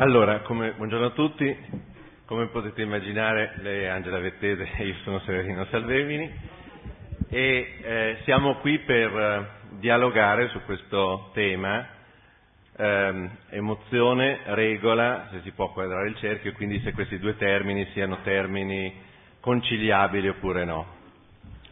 Allora, come, buongiorno a tutti, come potete immaginare lei è Angela Vettese e io sono Severino Salvemini e eh, siamo qui per eh, dialogare su questo tema ehm, emozione, regola, se si può quadrare il cerchio, quindi se questi due termini siano termini conciliabili oppure no.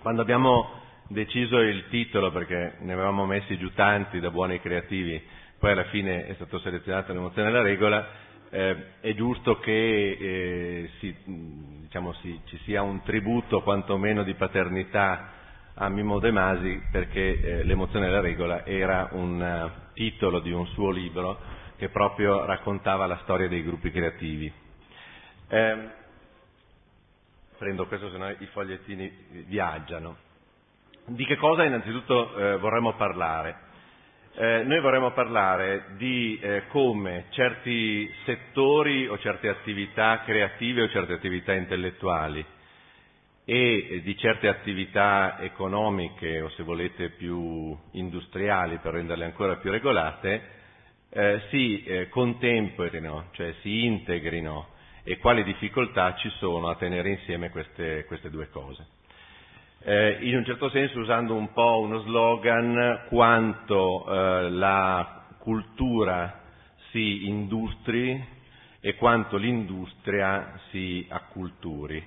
Quando abbiamo deciso il titolo, perché ne avevamo messi giù tanti da buoni creativi, poi alla fine è stato selezionato l'emozione e la regola, eh, è giusto che eh, si, diciamo, si, ci sia un tributo quantomeno di paternità a Mimmo De Masi perché eh, l'emozione e la regola era un uh, titolo di un suo libro che proprio raccontava la storia dei gruppi creativi. Eh, prendo questo, se no i fogliettini viaggiano. Di che cosa innanzitutto eh, vorremmo parlare? Eh, noi vorremmo parlare di eh, come certi settori o certe attività creative o certe attività intellettuali e eh, di certe attività economiche o se volete più industriali per renderle ancora più regolate eh, si contemperino, cioè si integrino e quali difficoltà ci sono a tenere insieme queste, queste due cose eh, in un certo senso usando un po' uno slogan, quanto eh, la cultura si industri e quanto l'industria si acculturi.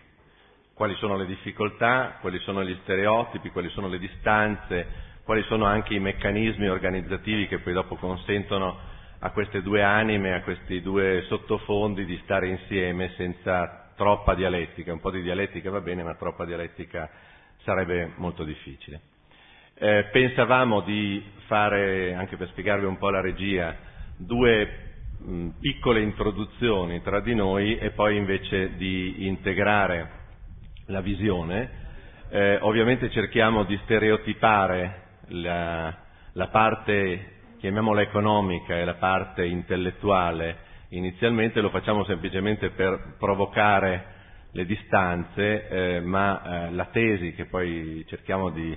Quali sono le difficoltà, quali sono gli stereotipi, quali sono le distanze, quali sono anche i meccanismi organizzativi che poi dopo consentono a queste due anime, a questi due sottofondi di stare insieme senza troppa dialettica. Un po' di dialettica va bene, ma troppa dialettica sarebbe molto difficile. Eh, pensavamo di fare, anche per spiegarvi un po' la regia, due mh, piccole introduzioni tra di noi e poi invece di integrare la visione. Eh, ovviamente cerchiamo di stereotipare la, la parte, chiamiamola economica, e la parte intellettuale inizialmente, lo facciamo semplicemente per provocare le distanze, eh, ma eh, la tesi che poi cerchiamo di,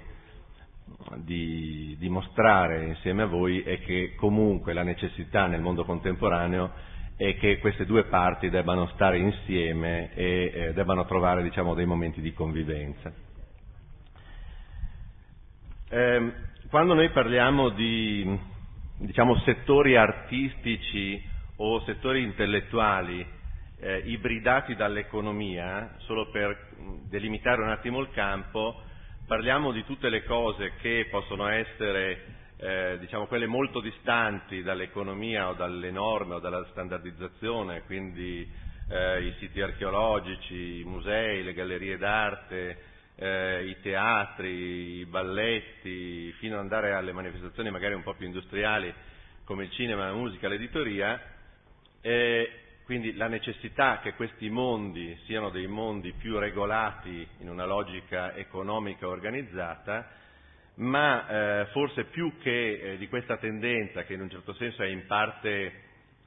di dimostrare insieme a voi è che comunque la necessità nel mondo contemporaneo è che queste due parti debbano stare insieme e eh, debbano trovare diciamo, dei momenti di convivenza. Eh, quando noi parliamo di diciamo, settori artistici o settori intellettuali eh, ibridati dall'economia, solo per delimitare un attimo il campo, parliamo di tutte le cose che possono essere eh, diciamo quelle molto distanti dall'economia o dalle norme o dalla standardizzazione, quindi eh, i siti archeologici, i musei, le gallerie d'arte, eh, i teatri, i balletti, fino ad andare alle manifestazioni magari un po' più industriali come il cinema, la musica, l'editoria, eh, quindi la necessità che questi mondi siano dei mondi più regolati in una logica economica organizzata, ma eh, forse più che eh, di questa tendenza che in un certo senso è in parte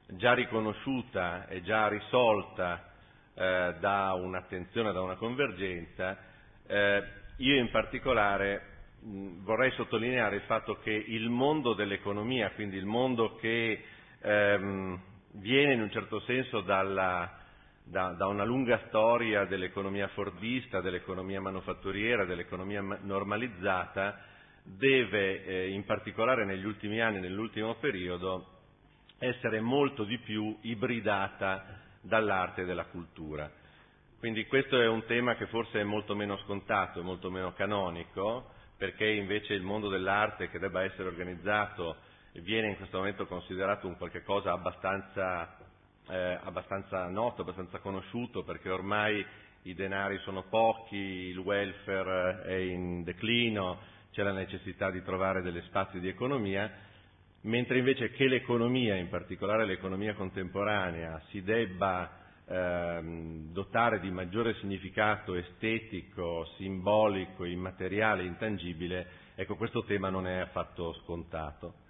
già riconosciuta e già risolta eh, da un'attenzione, da una convergenza, eh, io in particolare mh, vorrei sottolineare il fatto che il mondo dell'economia, quindi il mondo che ehm, viene in un certo senso dalla, da, da, una lunga storia dell'economia fordista, dell'economia manufatturiera, dell'economia normalizzata, deve eh, in particolare negli ultimi anni, nell'ultimo periodo, essere molto di più ibridata dall'arte e dalla cultura. Quindi questo è un tema che forse è molto meno scontato, è molto meno canonico, perché invece il mondo dell'arte che debba essere organizzato viene in questo momento considerato un qualche cosa abbastanza, eh, abbastanza noto, abbastanza conosciuto, perché ormai i denari sono pochi, il welfare è in declino, c'è la necessità di trovare delle spazi di economia, mentre invece che l'economia, in particolare l'economia contemporanea, si debba ehm, dotare di maggiore significato estetico, simbolico, immateriale, intangibile, ecco questo tema non è affatto scontato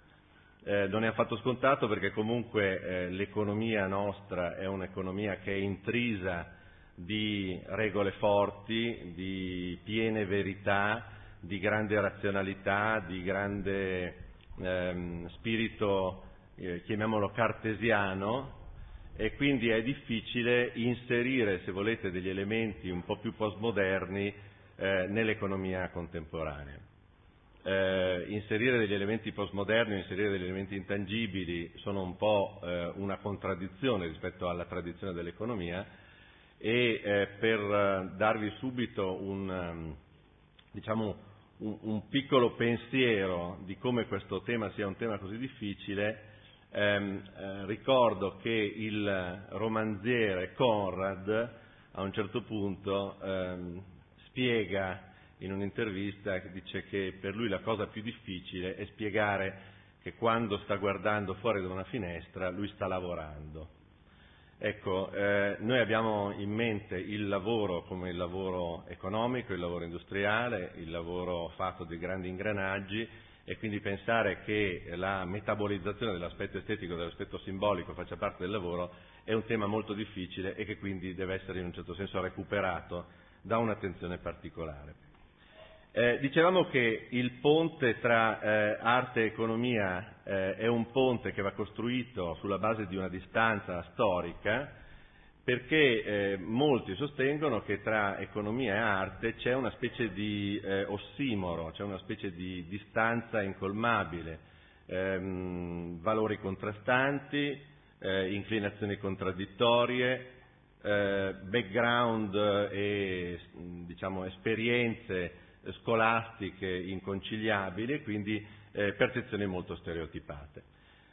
eh, non è affatto scontato perché comunque eh, l'economia nostra è un'economia che è intrisa di regole forti, di piene verità, di grande razionalità, di grande ehm, spirito, eh, chiamiamolo cartesiano, e quindi è difficile inserire, se volete, degli elementi un po' più postmoderni eh, nell'economia contemporanea. Eh, inserire degli elementi postmoderni, inserire degli elementi intangibili sono un po' eh, una contraddizione rispetto alla tradizione dell'economia e eh, per eh, darvi subito un, ehm, diciamo, un, un, piccolo pensiero di come questo tema sia un tema così difficile, ehm, eh, ricordo che il romanziere Conrad a un certo punto ehm, spiega in un'intervista che dice che per lui la cosa più difficile è spiegare che quando sta guardando fuori da una finestra lui sta lavorando. Ecco, eh, noi abbiamo in mente il lavoro come il lavoro economico, il lavoro industriale, il lavoro fatto di grandi ingranaggi e quindi pensare che la metabolizzazione dell'aspetto estetico e dell'aspetto simbolico faccia parte del lavoro è un tema molto difficile e che quindi deve essere in un certo senso recuperato da un'attenzione particolare. Eh, dicevamo che il ponte tra eh, arte e economia eh, è un ponte che va costruito sulla base di una distanza storica perché eh, molti sostengono che tra economia e arte c'è una specie di eh, ossimoro, c'è una specie di distanza incolmabile, ehm, valori contrastanti, eh, inclinazioni contraddittorie, background e diciamo, esperienze scolastiche inconciliabili e quindi eh, percezioni molto stereotipate.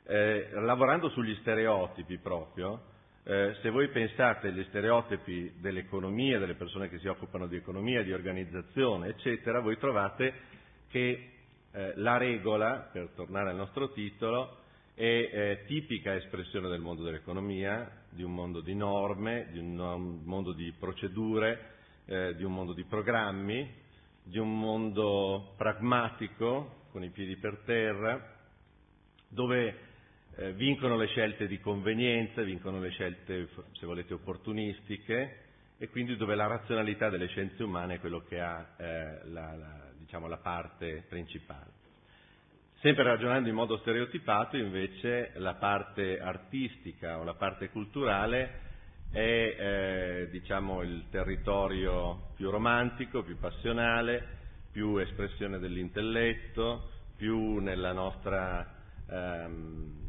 Eh, lavorando sugli stereotipi proprio, eh, se voi pensate agli stereotipi dell'economia, delle persone che si occupano di economia, di organizzazione, eccetera, voi trovate che eh, la regola, per tornare al nostro titolo, è eh, tipica espressione del mondo dell'economia, di un mondo di norme, di un mondo di procedure, eh, di un mondo di programmi, di un mondo pragmatico, con i piedi per terra, dove eh, vincono le scelte di convenienza, vincono le scelte, se volete, opportunistiche e quindi dove la razionalità delle scienze umane è quello che ha eh, la, la, diciamo, la parte principale. Sempre ragionando in modo stereotipato, invece, la parte artistica o la parte culturale è eh, diciamo, il territorio più romantico, più passionale, più espressione dell'intelletto, più nella nostra ehm,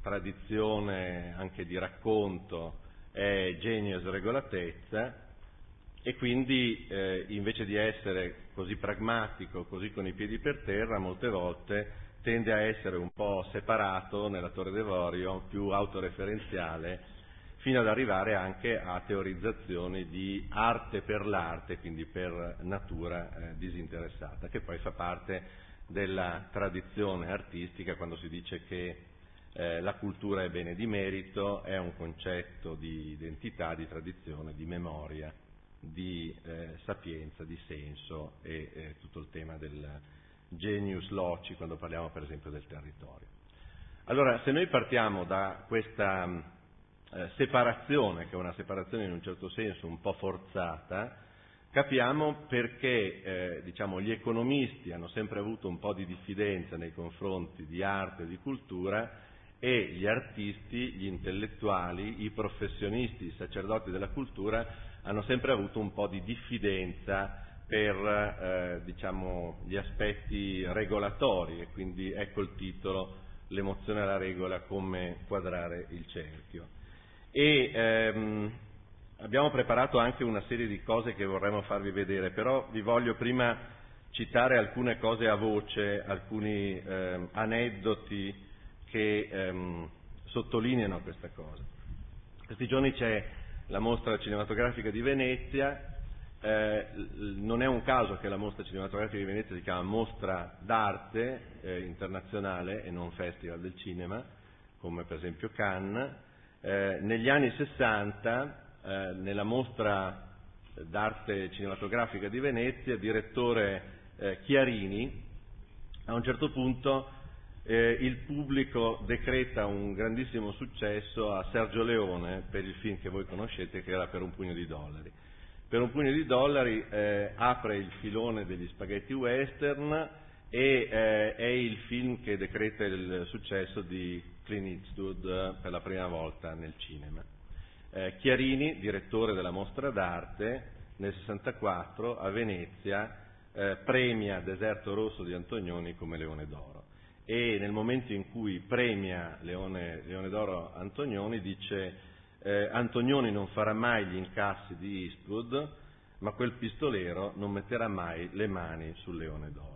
tradizione anche di racconto è genio e sregolatezza e quindi eh, invece di essere così pragmatico, così con i piedi per terra, molte volte tende a essere un po' separato nella Torre d'Evorio, più autoreferenziale fino ad arrivare anche a teorizzazioni di arte per l'arte, quindi per natura eh, disinteressata, che poi fa parte della tradizione artistica quando si dice che eh, la cultura è bene di merito, è un concetto di identità, di tradizione, di memoria, di eh, sapienza, di senso e eh, tutto il tema del genius loci quando parliamo per esempio del territorio. Allora, se noi partiamo da questa eh, separazione, che è una separazione in un certo senso un po' forzata, capiamo perché eh, diciamo, gli economisti hanno sempre avuto un po' di diffidenza nei confronti di arte e di cultura e gli artisti, gli intellettuali, i professionisti, i sacerdoti della cultura hanno sempre avuto un po' di diffidenza per eh, diciamo, gli aspetti regolatori e quindi ecco il titolo L'emozione alla regola, come quadrare il cerchio e ehm, abbiamo preparato anche una serie di cose che vorremmo farvi vedere, però vi voglio prima citare alcune cose a voce, alcuni ehm, aneddoti che ehm, sottolineano questa cosa. Questi giorni c'è la mostra cinematografica di Venezia, eh, non è un caso che la mostra cinematografica di Venezia si chiama Mostra d'arte eh, internazionale e non Festival del cinema, come per esempio Cannes, eh, negli anni 60, eh, nella mostra d'arte cinematografica di Venezia, il direttore eh, Chiarini, a un certo punto eh, il pubblico decreta un grandissimo successo a Sergio Leone per il film che voi conoscete, che era Per un pugno di dollari. Per un pugno di dollari eh, apre il filone degli spaghetti western e eh, è il film che decreta il successo di Clint Eastwood per la prima volta nel cinema. Eh, Chiarini, direttore della mostra d'arte, nel 64 a Venezia eh, premia Deserto Rosso di Antonioni come Leone d'Oro e nel momento in cui premia Leone, Leone d'Oro Antonioni dice eh, Antonioni non farà mai gli incassi di Eastwood ma quel pistolero non metterà mai le mani sul Leone d'Oro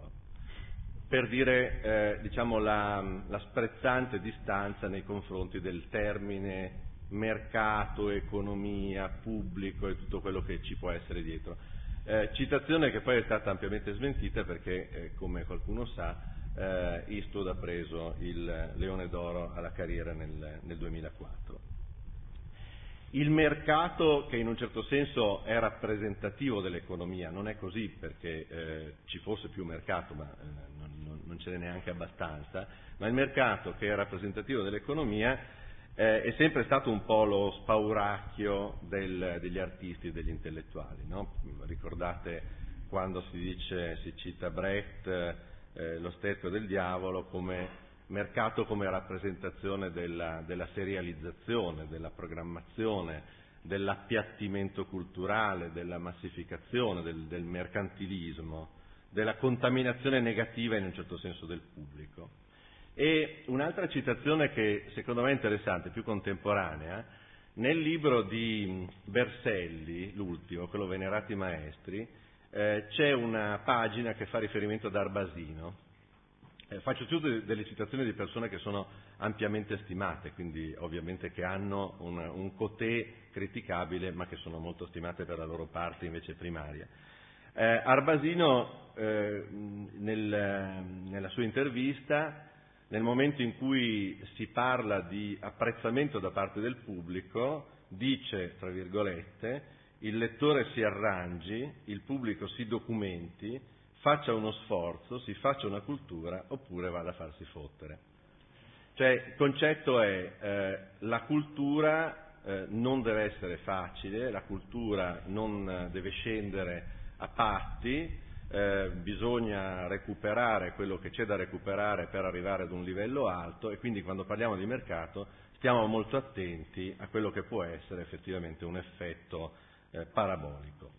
per dire eh, diciamo, la, la sprezzante distanza nei confronti del termine mercato, economia, pubblico e tutto quello che ci può essere dietro. Eh, citazione che poi è stata ampiamente smentita perché, eh, come qualcuno sa, eh, Eastwood ha preso il Leone d'Oro alla carriera nel, nel 2004. Il mercato, che in un certo senso è rappresentativo dell'economia, non è così perché eh, ci fosse più mercato, ma eh, non, non, ce n'è neanche abbastanza, ma il mercato che è rappresentativo dell'economia eh, è sempre stato un po' lo spauracchio del, degli artisti e degli intellettuali. No? Ricordate quando si dice, si cita Brecht, eh, lo stetto del diavolo come mercato come rappresentazione della, della serializzazione, della programmazione, dell'appiattimento culturale, della massificazione, del, del mercantilismo, della contaminazione negativa in un certo senso del pubblico. E un'altra citazione che secondo me è interessante, più contemporanea, nel libro di Berselli, l'ultimo, quello Venerati Maestri, eh, c'è una pagina che fa riferimento ad Arbasino. Eh, faccio tutte delle citazioni di persone che sono ampiamente stimate, quindi ovviamente che hanno un, un cotè criticabile, ma che sono molto stimate per la loro parte invece primaria. Eh, Arbasino eh, nel, nella sua intervista nel momento in cui si parla di apprezzamento da parte del pubblico, dice, tra virgolette, il lettore si arrangi, il pubblico si documenti, faccia uno sforzo, si faccia una cultura oppure vada a farsi fottere. Cioè il concetto è eh, la cultura eh, non deve essere facile, la cultura non deve scendere a patti, eh, bisogna recuperare quello che c'è da recuperare per arrivare ad un livello alto e quindi quando parliamo di mercato stiamo molto attenti a quello che può essere effettivamente un effetto eh, parabolico.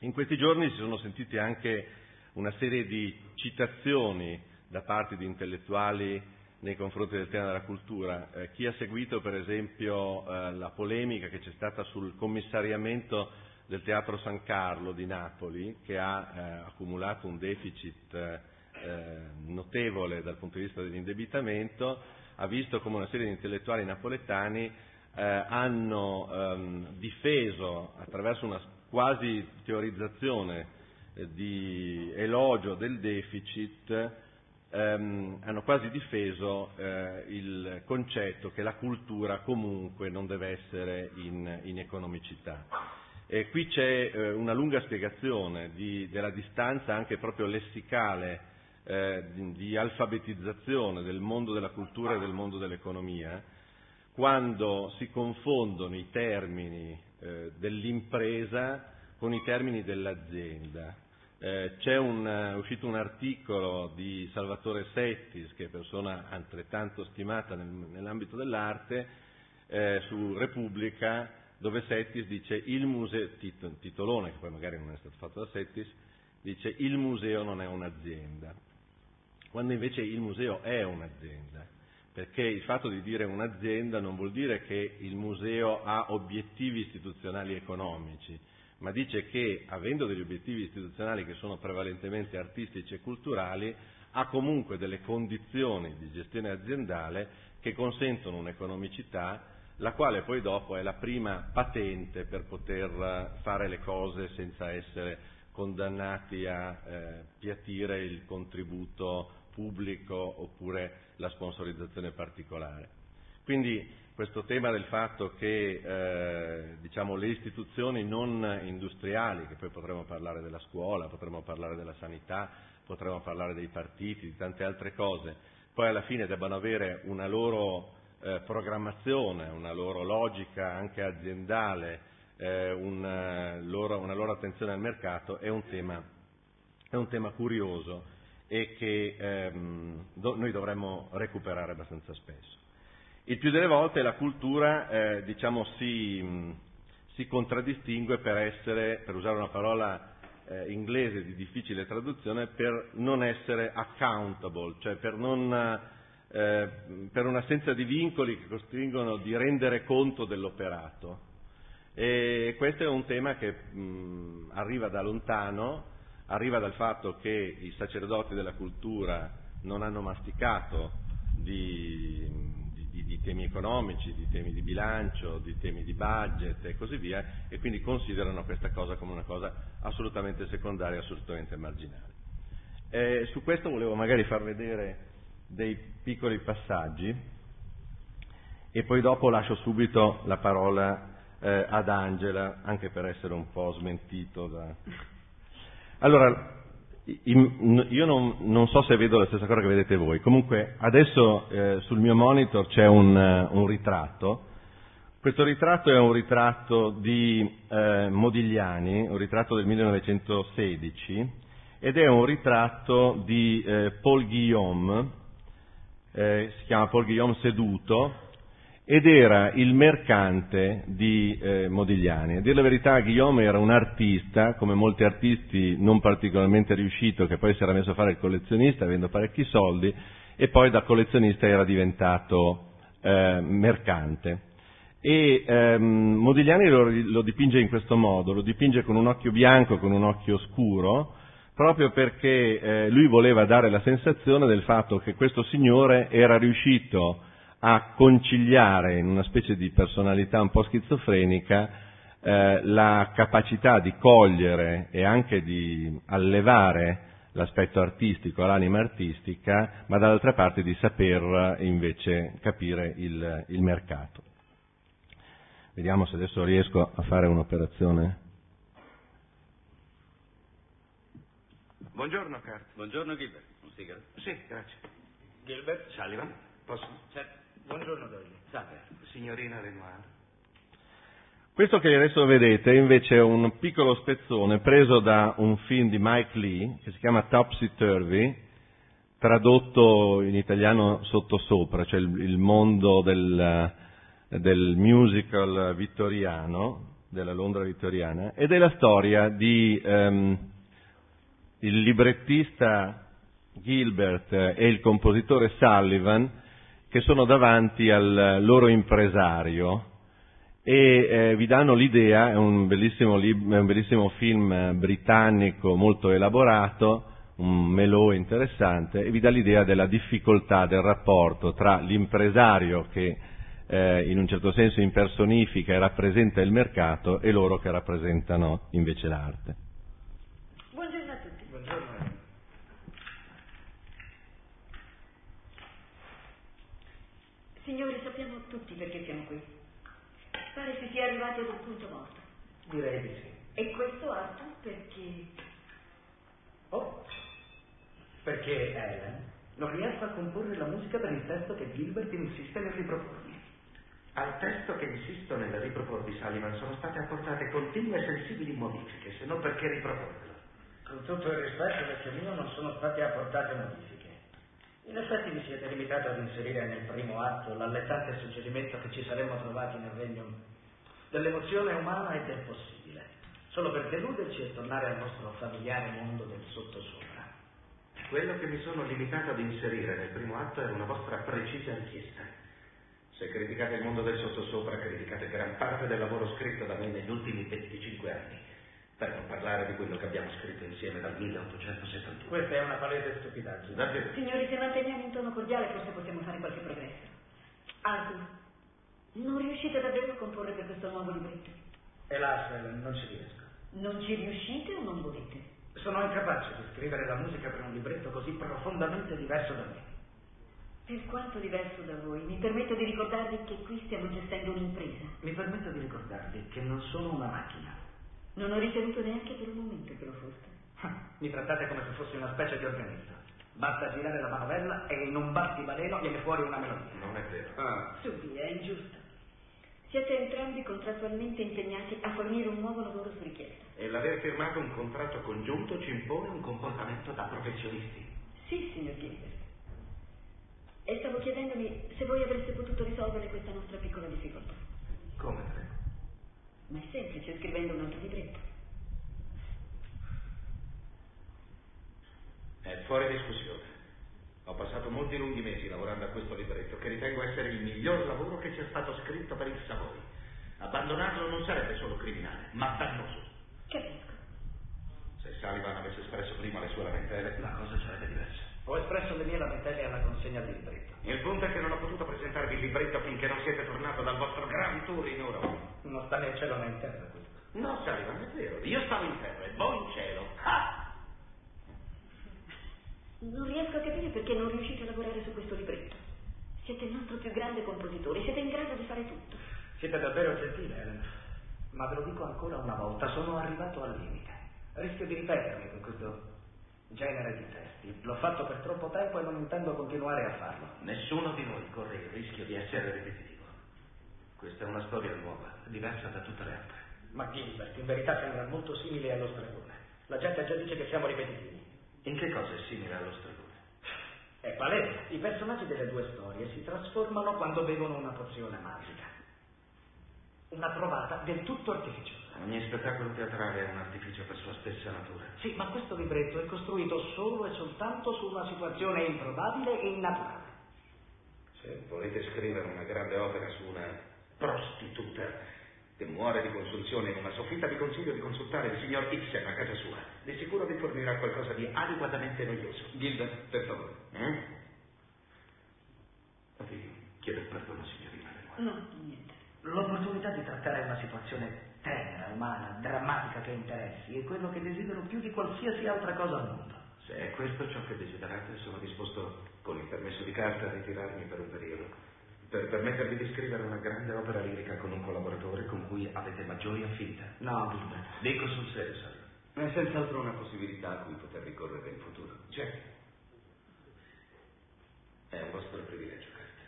In questi giorni si sono sentite anche una serie di citazioni da parte di intellettuali nei confronti del tema della cultura. Eh, chi ha seguito per esempio eh, la polemica che c'è stata sul commissariamento del Teatro San Carlo di Napoli, che ha eh, accumulato un deficit eh, notevole dal punto di vista dell'indebitamento, ha visto come una serie di intellettuali napoletani eh, hanno ehm, difeso attraverso una quasi teorizzazione eh, di elogio del deficit, ehm, hanno quasi difeso eh, il concetto che la cultura comunque non deve essere in, in economicità. E qui c'è eh, una lunga spiegazione di, della distanza anche proprio lessicale eh, di, di, alfabetizzazione del mondo della cultura e del mondo dell'economia, quando si confondono i termini eh, dell'impresa con i termini dell'azienda. Eh, c'è un, è uscito un articolo di Salvatore Settis, che è persona altrettanto stimata nel, nell'ambito dell'arte, eh, su Repubblica, dove Settis dice il museo, titolone che poi magari non è stato fatto da Settis, dice il museo non è un'azienda, quando invece il museo è un'azienda, perché il fatto di dire un'azienda non vuol dire che il museo ha obiettivi istituzionali economici, ma dice che avendo degli obiettivi istituzionali che sono prevalentemente artistici e culturali, ha comunque delle condizioni di gestione aziendale che consentono un'economicità la quale poi dopo è la prima patente per poter fare le cose senza essere condannati a eh, piatire il contributo pubblico oppure la sponsorizzazione particolare. Quindi questo tema del fatto che eh, diciamo, le istituzioni non industriali, che poi potremmo parlare della scuola, potremmo parlare della sanità, potremmo parlare dei partiti, di tante altre cose, poi alla fine debbano avere una loro eh, programmazione, una loro logica anche aziendale, eh, una, loro, una, loro, attenzione al mercato è un tema, è un tema curioso e che ehm, do, noi dovremmo recuperare abbastanza spesso. Il più delle volte la cultura, eh, diciamo, si, si, contraddistingue per essere, per usare una parola eh, inglese di difficile traduzione, per non essere accountable, cioè per, non, eh, per un'assenza di vincoli che costringono di rendere conto dell'operato. E questo è un tema che mh, arriva da lontano, arriva dal fatto che i sacerdoti della cultura non hanno masticato di, di, di, temi economici, di temi di bilancio, di temi di budget e così via, e quindi considerano questa cosa come una cosa assolutamente secondaria, assolutamente marginale. Eh, su questo volevo magari far vedere dei piccoli passaggi e poi dopo lascio subito la parola eh, ad Angela, anche per essere un po' smentito da... Allora, io non, non, so se vedo la stessa cosa che vedete voi, comunque adesso eh, sul mio monitor c'è un, uh, un, ritratto, questo ritratto è un ritratto di eh, Modigliani, un ritratto del 1916 ed è un ritratto di eh, Paul Guillaume, eh, si chiama Paul Guillaume seduto, ed era il mercante di eh, Modigliani. A dire la verità, Guillaume era un artista, come molti artisti non particolarmente riuscito, che poi si era messo a fare il collezionista avendo parecchi soldi, e poi da collezionista era diventato eh, mercante. E ehm, Modigliani lo, lo, dipinge in questo modo, lo dipinge con un occhio bianco, con un occhio scuro, proprio perché eh, lui voleva dare la sensazione del fatto che questo signore era riuscito a conciliare in una specie di personalità un po' schizofrenica eh, la capacità di cogliere e anche di allevare l'aspetto artistico, l'anima artistica, ma dall'altra parte di saper invece capire il, il mercato. Vediamo se adesso riesco a fare un'operazione. Buongiorno, Cart. Buongiorno, Gilbert. Un sigaro? Sì, grazie. Gilbert Sullivan. Posso? Certo. Buongiorno Doyle. Salve. Signorina Renoir. Questo che adesso vedete è invece un piccolo spezzone preso da un film di Mike Lee che si chiama Topsy Turvy, tradotto in italiano sottosopra, cioè il, il mondo del, del, musical vittoriano, della Londra vittoriana, ed è la storia di um, il librettista Gilbert e il compositore Sullivan che sono davanti al loro impresario e eh, vi danno l'idea, è un bellissimo, lib- un bellissimo film britannico molto elaborato, un melò interessante, e vi dà l'idea della difficoltà del rapporto tra l'impresario che eh, in un certo senso impersonifica e rappresenta il mercato e loro che rappresentano invece l'arte. Signori, sappiamo tutti perché siamo qui. Pare si sia arrivati ad un punto morto. Direi di sì. E questo atto perché... Oh, perché Ellen non riesce a comporre la musica per il testo che Gilbert insiste nel ripropormi. Al testo che insisto nel riproporvi Sullivan sono state apportate continue e sensibili modifiche, se non perché riproporvelo. Con tutto il rispetto perché mio non sono state apportate modifiche. In effetti vi siete limitato ad inserire nel primo atto l'allettante suggerimento che ci saremmo trovati nel regno dell'emozione umana e del possibile, solo per deluderci e tornare al nostro familiare mondo del sottosopra. Quello che mi sono limitato ad inserire nel primo atto era una vostra precisa richiesta. Se criticate il mondo del sottosopra, criticate gran parte del lavoro scritto da me negli ultimi 25 anni. Per non parlare di quello che abbiamo scritto insieme dal 1871. Questa è una palese stupidaggine. Davvero? Signori, se manteniamo un tono cordiale forse possiamo fare qualche progresso. Arthur, non riuscite davvero a comporre per questo nuovo libretto? Elas, non ci riesco. Non ci riuscite o non volete? Sono incapace di scrivere la musica per un libretto così profondamente diverso da me. Per quanto diverso da voi, mi permetto di ricordarvi che qui stiamo gestendo un'impresa. Mi permetto di ricordarvi che non sono una macchina. Non ho ritenuto neanche per un momento che lo foste. Mi trattate come se fossi una specie di organista. Basta girare la manovella e in un battibaleno viene fuori una melodia. Non è vero. Ah. Su via, è ingiusto. Siete entrambi contrattualmente impegnati a fornire un nuovo lavoro su richiesta. E l'aver firmato un contratto congiunto ci impone un comportamento da professionisti. Sì, signor Gilbert. E stavo chiedendomi se voi avreste potuto risolvere questa nostra piccola difficoltà. Come, prego? Ma è semplice, scrivendo un altro libretto. È fuori discussione. Ho passato molti lunghi mesi lavorando a questo libretto, che ritengo essere il miglior lavoro che sia stato scritto per il Savoy. Abbandonarlo non sarebbe solo criminale, ma dannoso. Capisco. Se Sullivan avesse espresso prima le sue lamentele, la cosa sarebbe diversa. Ho espresso le mie lamentele alla consegna del libretto. Il punto è che non ho potuto presentarvi il libretto finché non siete tornato dal vostro gran tour in Europa. Non sta né in cielo né in terra questo. No, Sullivan, è vero. Io stavo in terra e voi in cielo. Ah! Non riesco a capire perché non riuscite a lavorare su questo libretto. Siete il nostro più grande compositore, siete in grado di fare tutto. Siete davvero gentile, Helen. Ma ve lo dico ancora una volta, sono arrivato al limite. Rischio di ripetermi con questo genere di testi. L'ho fatto per troppo tempo e non intendo continuare a farlo. Nessuno di noi corre il rischio di essere ripetitivo. Questa è una storia nuova, diversa da tutte le altre. Ma Gilbert, in verità sembra molto simile allo stregone. La gente già dice che siamo ripetitivi. In che cosa è simile allo stregone? È palese. I personaggi delle due storie si trasformano quando bevono una pozione magica. Una trovata del tutto artificiosa. Ogni spettacolo teatrale è un artificio per sua stessa natura. Sì, ma questo libretto è costruito solo e soltanto su una situazione improbabile e innaturale. Se volete scrivere una grande opera su una prostituta che muore di consunzione in una soffitta, vi consiglio di consultare il signor Ibsen a casa sua. Di sicuro vi fornirà qualcosa di adeguatamente noioso. Gilbert, per favore. Mm? Vi chiedo perdono, signorina Lenoir. No, niente. L'opportunità di trattare una situazione tenera, umana, drammatica che interessi è quello che desidero più di qualsiasi altra cosa al mondo. Se è questo ciò che desiderate, sono disposto, con il permesso di carta, a ritirarmi per un periodo, per permettervi di scrivere una grande opera lirica con un collaboratore con cui avete maggiori affinità. No, Gilbert. Dico sul serio, Sally. È senz'altro una possibilità a cui poter ricorrere in futuro. Certo. È un vostro privilegio, Carter.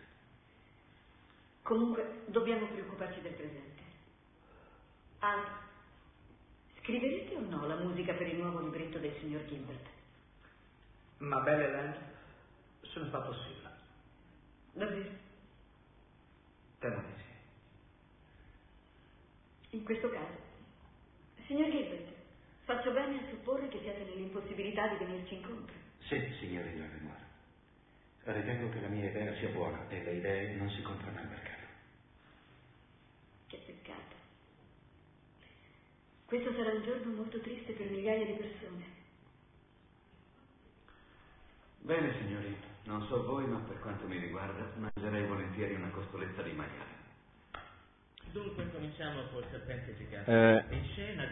Comunque, dobbiamo preoccuparci del presente. Al, scriverete o no la musica per il nuovo libretto del signor Gilbert? Ma Belle Land, ce ne fa possibile. Davvero? Temo di sì. In questo caso, signor Gilbert, faccio bene a supporre che siate nell'impossibilità di venirci incontro. Sì, signorina Lenoir. Ritengo che la mia idea sia buona e le idee non si comprano al mercato. Che peccato. Questo sarà un giorno molto triste per migliaia di persone. Bene, signorina. Non so voi, ma per quanto mi riguarda, mangerei volentieri una costoletta di maiale. Dunque cominciamo col serpente gigante. Eh, In scena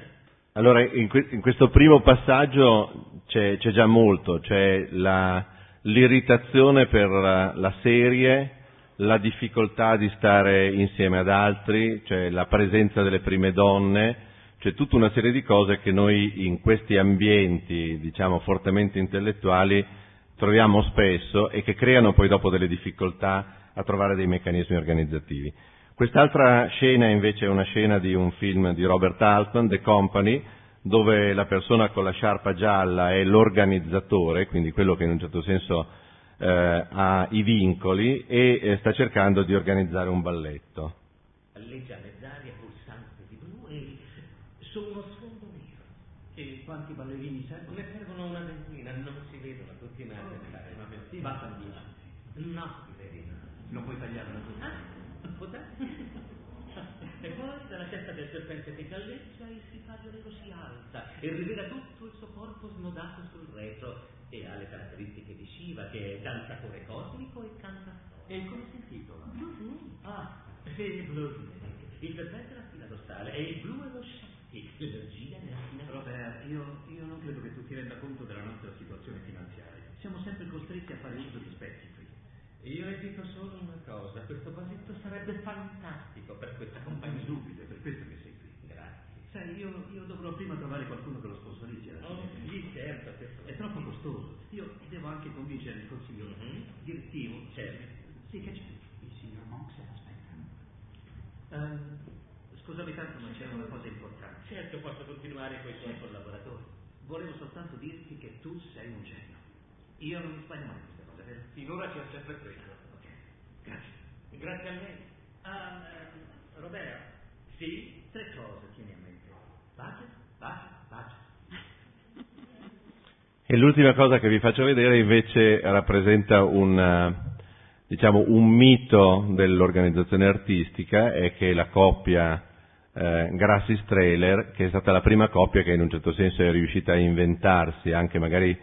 Allora, in, que- in questo primo passaggio c'è, c'è già molto, c'è la- l'irritazione per la, la serie, la difficoltà di stare insieme ad altri, c'è la presenza delle prime donne, c'è tutta una serie di cose che noi in questi ambienti, diciamo, fortemente intellettuali troviamo spesso e che creano poi dopo delle difficoltà a trovare dei meccanismi organizzativi. Quest'altra scena invece è una scena di un film di Robert Altman, The Company, dove la persona con la sciarpa gialla è l'organizzatore, quindi quello che in un certo senso eh, ha i vincoli e eh, sta cercando di organizzare un balletto. alleggia mezz'aria e su uno sfondo nero. E quanti ballerini servono? Ne servono una ventina, non si vedono, continuate a pensare. Una ventina? Bastano dieci. No, no. Non puoi tagliare una cosa? Ah, darsi. E poi dalla testa del serpente che galleggia il sipario nero si alza e rivela tutto il suo corpo snodato sul retro e ha le caratteristiche di Shiva che è danzatore cosmico e canta E come si intitola? Ah, e Blue. Il serpente è la spina dorsale e il blu è lo L'energia nella spina Robert, io, io non credo che tu ti renda conto della nostra situazione finanziaria. Siamo sempre costretti a fare uso di specchi. Io le dico solo una cosa, questo vasetto sarebbe fantastico per questa compagnia. dubito, è per questo che sei qui. Grazie. Sai, io, io dovrò prima trovare qualcuno che lo sponsorizzi Oh, sì, certo, questo È troppo costoso. Io devo anche convincere il consiglio Mhm. direttivo. Certo. Sì, che c'è? Il signor Monks aspetta. Scusami tanto, ma c'è una cosa importante. Certo, posso continuare con i suoi collaboratori. Volevo soltanto dirti che tu sei un genio. Io non mi sbaglio mai in queste cose, vero? Finora ci ha sempre preso. Grazie. Grazie a lei. Ah, eh, Robert, sì? Tre cose tieni a mente. Pace, pace, pace. E l'ultima cosa che vi faccio vedere invece rappresenta un, eh, diciamo, un mito dell'organizzazione artistica, è che la coppia eh, Grassi-Strehler, che è stata la prima coppia che in un certo senso è riuscita a inventarsi, anche magari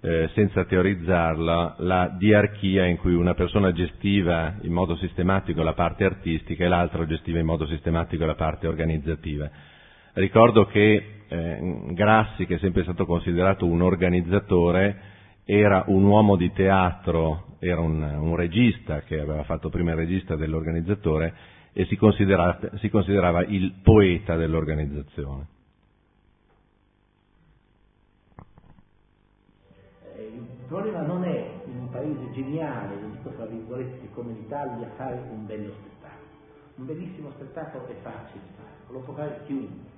eh, senza teorizzarla, la diarchia in cui una persona gestiva in modo sistematico la parte artistica e l'altra gestiva in modo sistematico la parte organizzativa. Ricordo che eh, Grassi, che è sempre stato considerato un organizzatore, era un uomo di teatro, era un, un regista che aveva fatto prima il regista dell'organizzatore e si si considerava il poeta dell'organizzazione. Eh, il problema non è in un paese geniale, lo dico tra virgolette, come l'Italia, fare un bello spettacolo. Un bellissimo spettacolo è facile fare, lo può fare chiunque.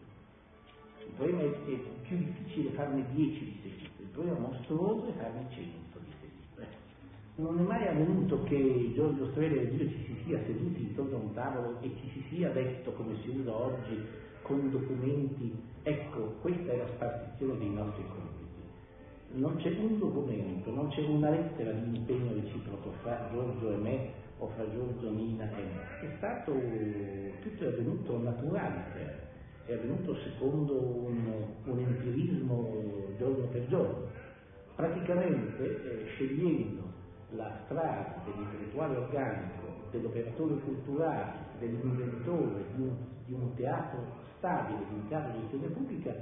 Il problema è, è più difficile farne 10 di seguito, il problema mostruoso è farne 100 di seguito. Eh. Non è mai avvenuto che Giorgio Strele e io ci si sia seduti intorno a un tavolo e ci si sia detto, come si usa oggi, con documenti, ecco, questa è la spartizione dei nostri compiti. Non c'è un documento, non c'è una lettera di impegno reciproco fra Giorgio e me o fra Giorgio, Nina e me. È stato, tutto è avvenuto naturale è avvenuto secondo un, un empirismo giorno per giorno, praticamente eh, scegliendo la strada dell'intellettuale organico, dell'operatore culturale, dell'inventore di un, di un teatro stabile, di un teatro di gestione pubblica,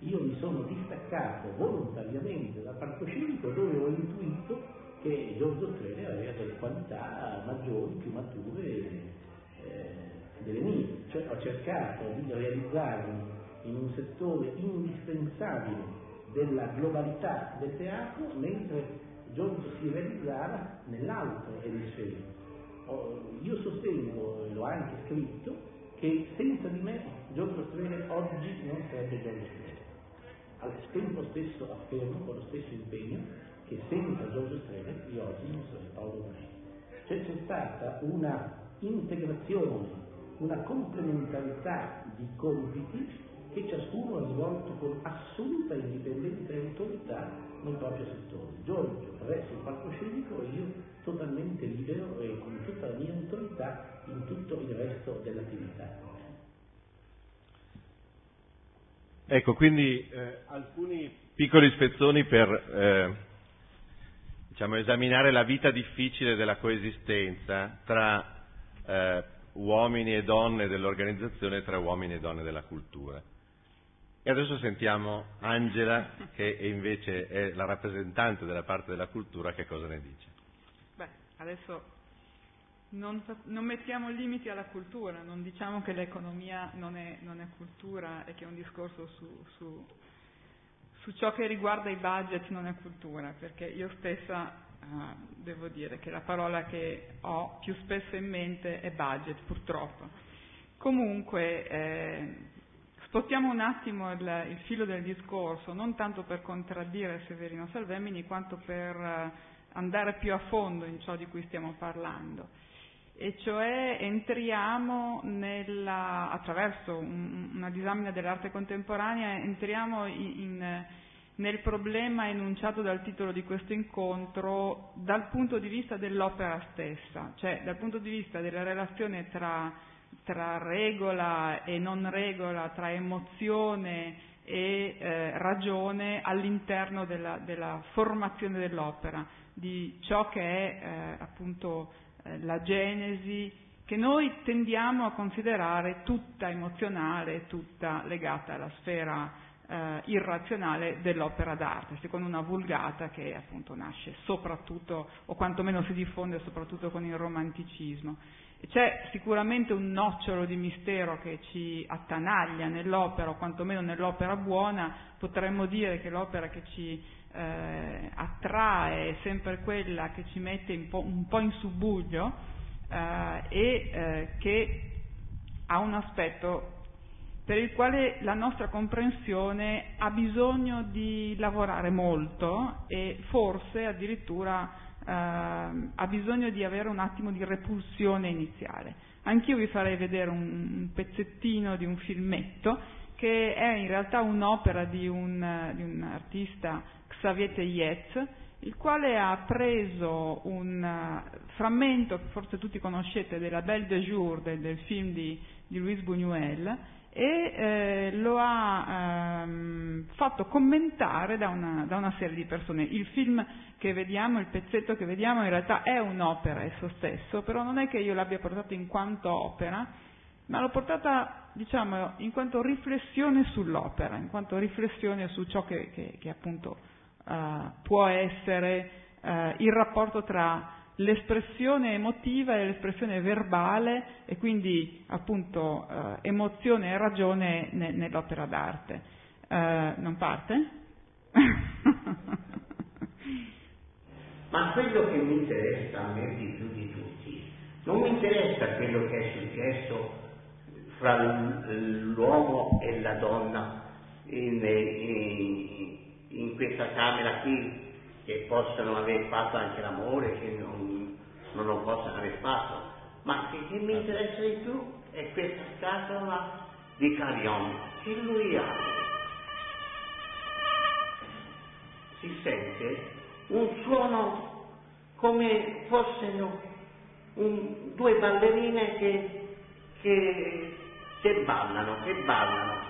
io mi sono distaccato volontariamente dal palcoscenico dove ho intuito che Giorgio Strele aveva delle qualità maggiori, più mature eh, delle mie, cioè ho cercato di realizzarmi in un settore indispensabile della globalità del teatro, mentre Giorgio si realizzava nell'altro emisfero. Io sostengo, e l'ho anche scritto, che senza di me Giorgio Strele oggi non sarebbe Giorgio Strele. Al tempo stesso affermo con lo stesso impegno che senza Giorgio Strele io oggi non sarei Paolo Boneschi. Cioè c'è stata una integrazione una complementarità di compiti che ciascuno ha svolto con assoluta indipendenza e autorità nel proprio settore. Giorgio attraverso il palcoscenico e io totalmente libero e con tutta la mia autorità in tutto il resto dell'attività. Ecco, quindi eh, alcuni piccoli spezzoni per eh, diciamo, esaminare la vita difficile della coesistenza tra eh, uomini e donne dell'organizzazione tra uomini e donne della cultura. E adesso sentiamo Angela, che invece è la rappresentante della parte della cultura, che cosa ne dice. Beh, adesso non, non mettiamo limiti alla cultura, non diciamo che l'economia non è, non è cultura e che un discorso su, su, su ciò che riguarda i budget non è cultura, perché io stessa Uh, devo dire che la parola che ho più spesso in mente è budget, purtroppo. Comunque, eh, spostiamo un attimo il, il, filo del discorso, non tanto per contraddire Severino Salvemini, quanto per uh, andare più a fondo in ciò di cui stiamo parlando. E cioè entriamo nella, attraverso un, una disamina dell'arte contemporanea, entriamo in, in nel problema enunciato dal titolo di questo incontro dal punto di vista dell'opera stessa, cioè dal punto di vista della relazione tra, tra regola e non regola, tra emozione e eh, ragione all'interno della, della, formazione dell'opera, di ciò che è eh, appunto eh, la genesi che noi tendiamo a considerare tutta emozionale, tutta legata alla sfera eh, irrazionale dell'opera d'arte, secondo una vulgata che appunto nasce soprattutto, o quantomeno si diffonde soprattutto con il romanticismo. C'è sicuramente un nocciolo di mistero che ci attanaglia nell'opera, o quantomeno nell'opera buona, potremmo dire che l'opera che ci eh, attrae è sempre quella che ci mette un po', un po in subbuglio eh, e eh, che ha un aspetto per il quale la nostra comprensione ha bisogno di lavorare molto e forse addirittura ha bisogno di avere un attimo di repulsione iniziale. Anch'io vi farei vedere un, pezzettino di un filmetto che è in realtà un'opera di un, di un artista Xavier Teyez, il quale ha preso un uh, frammento che forse tutti conoscete della Belle de Jour del, del film di, di Louis Buñuel e eh, lo ha ehm, fatto commentare da una, da una, serie di persone. Il film che vediamo, il pezzetto che vediamo in realtà è un'opera esso stesso, però non è che io l'abbia portato in quanto opera, ma l'ho portata diciamo in quanto riflessione sull'opera, in quanto riflessione su ciò che, che, che appunto uh, può essere uh, il rapporto tra l'espressione emotiva e l'espressione verbale e quindi appunto uh, emozione e ragione ne, nell'opera d'arte. non parte? Ma quello che mi interessa a me di più di tutti, non mi interessa quello che è successo fra l'uomo e la donna in, in, in questa camera qui, che possono aver fatto anche l'amore, che non, non lo possono aver fatto, ma che, che mi interessa di più è questa scatola di Carion che lui ha. Si sente un suono come fossero un, due ballerine che, che, che ballano, che ballano.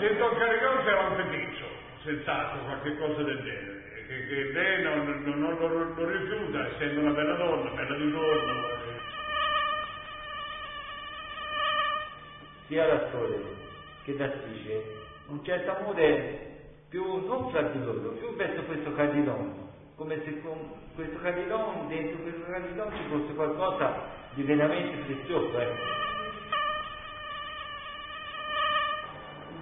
Dentro il caricone c'era un feticcio, senz'altro, qualche cosa del genere, che, che lei non, non, non, non, rifiuta, essendo una bella donna, bella di giorno. Sia l'attore che l'attrice, un certo amore più non fra di loro, più verso questo cadilone, come se con questo cadilone, dentro questo cadilone ci fosse qualcosa di veramente prezioso. Eh.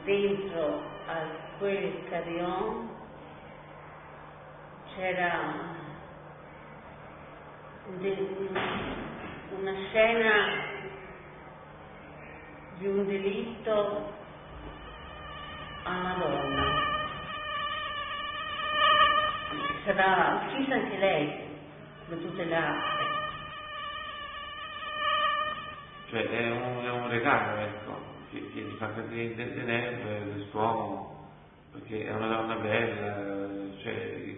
Dentro a quel cadillon c'era una scena di un delitto a Madonna sarà uccisa anche lei da tutte le altre. Cioè è un, è un regalo, ecco, che, che gli fa cadere delle nerve quest'uomo, perché è una donna bella, cioè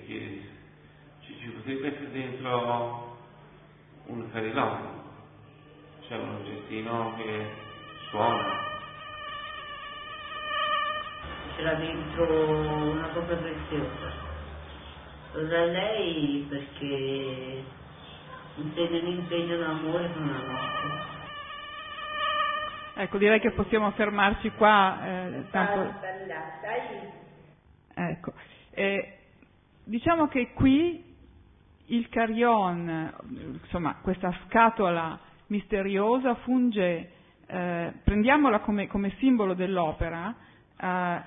che ci, ci potrebbe essere dentro un carilone, cioè un oggettino che suona. C'era dentro una cosa preziosa da lei perché un impegno d'amore con una notte. Ecco, direi che possiamo fermarci qua. Eh, tanto... Ecco. Eh, diciamo che qui il carillon, insomma, questa scatola misteriosa funge, eh, prendiamola come, come, simbolo dell'opera, eh,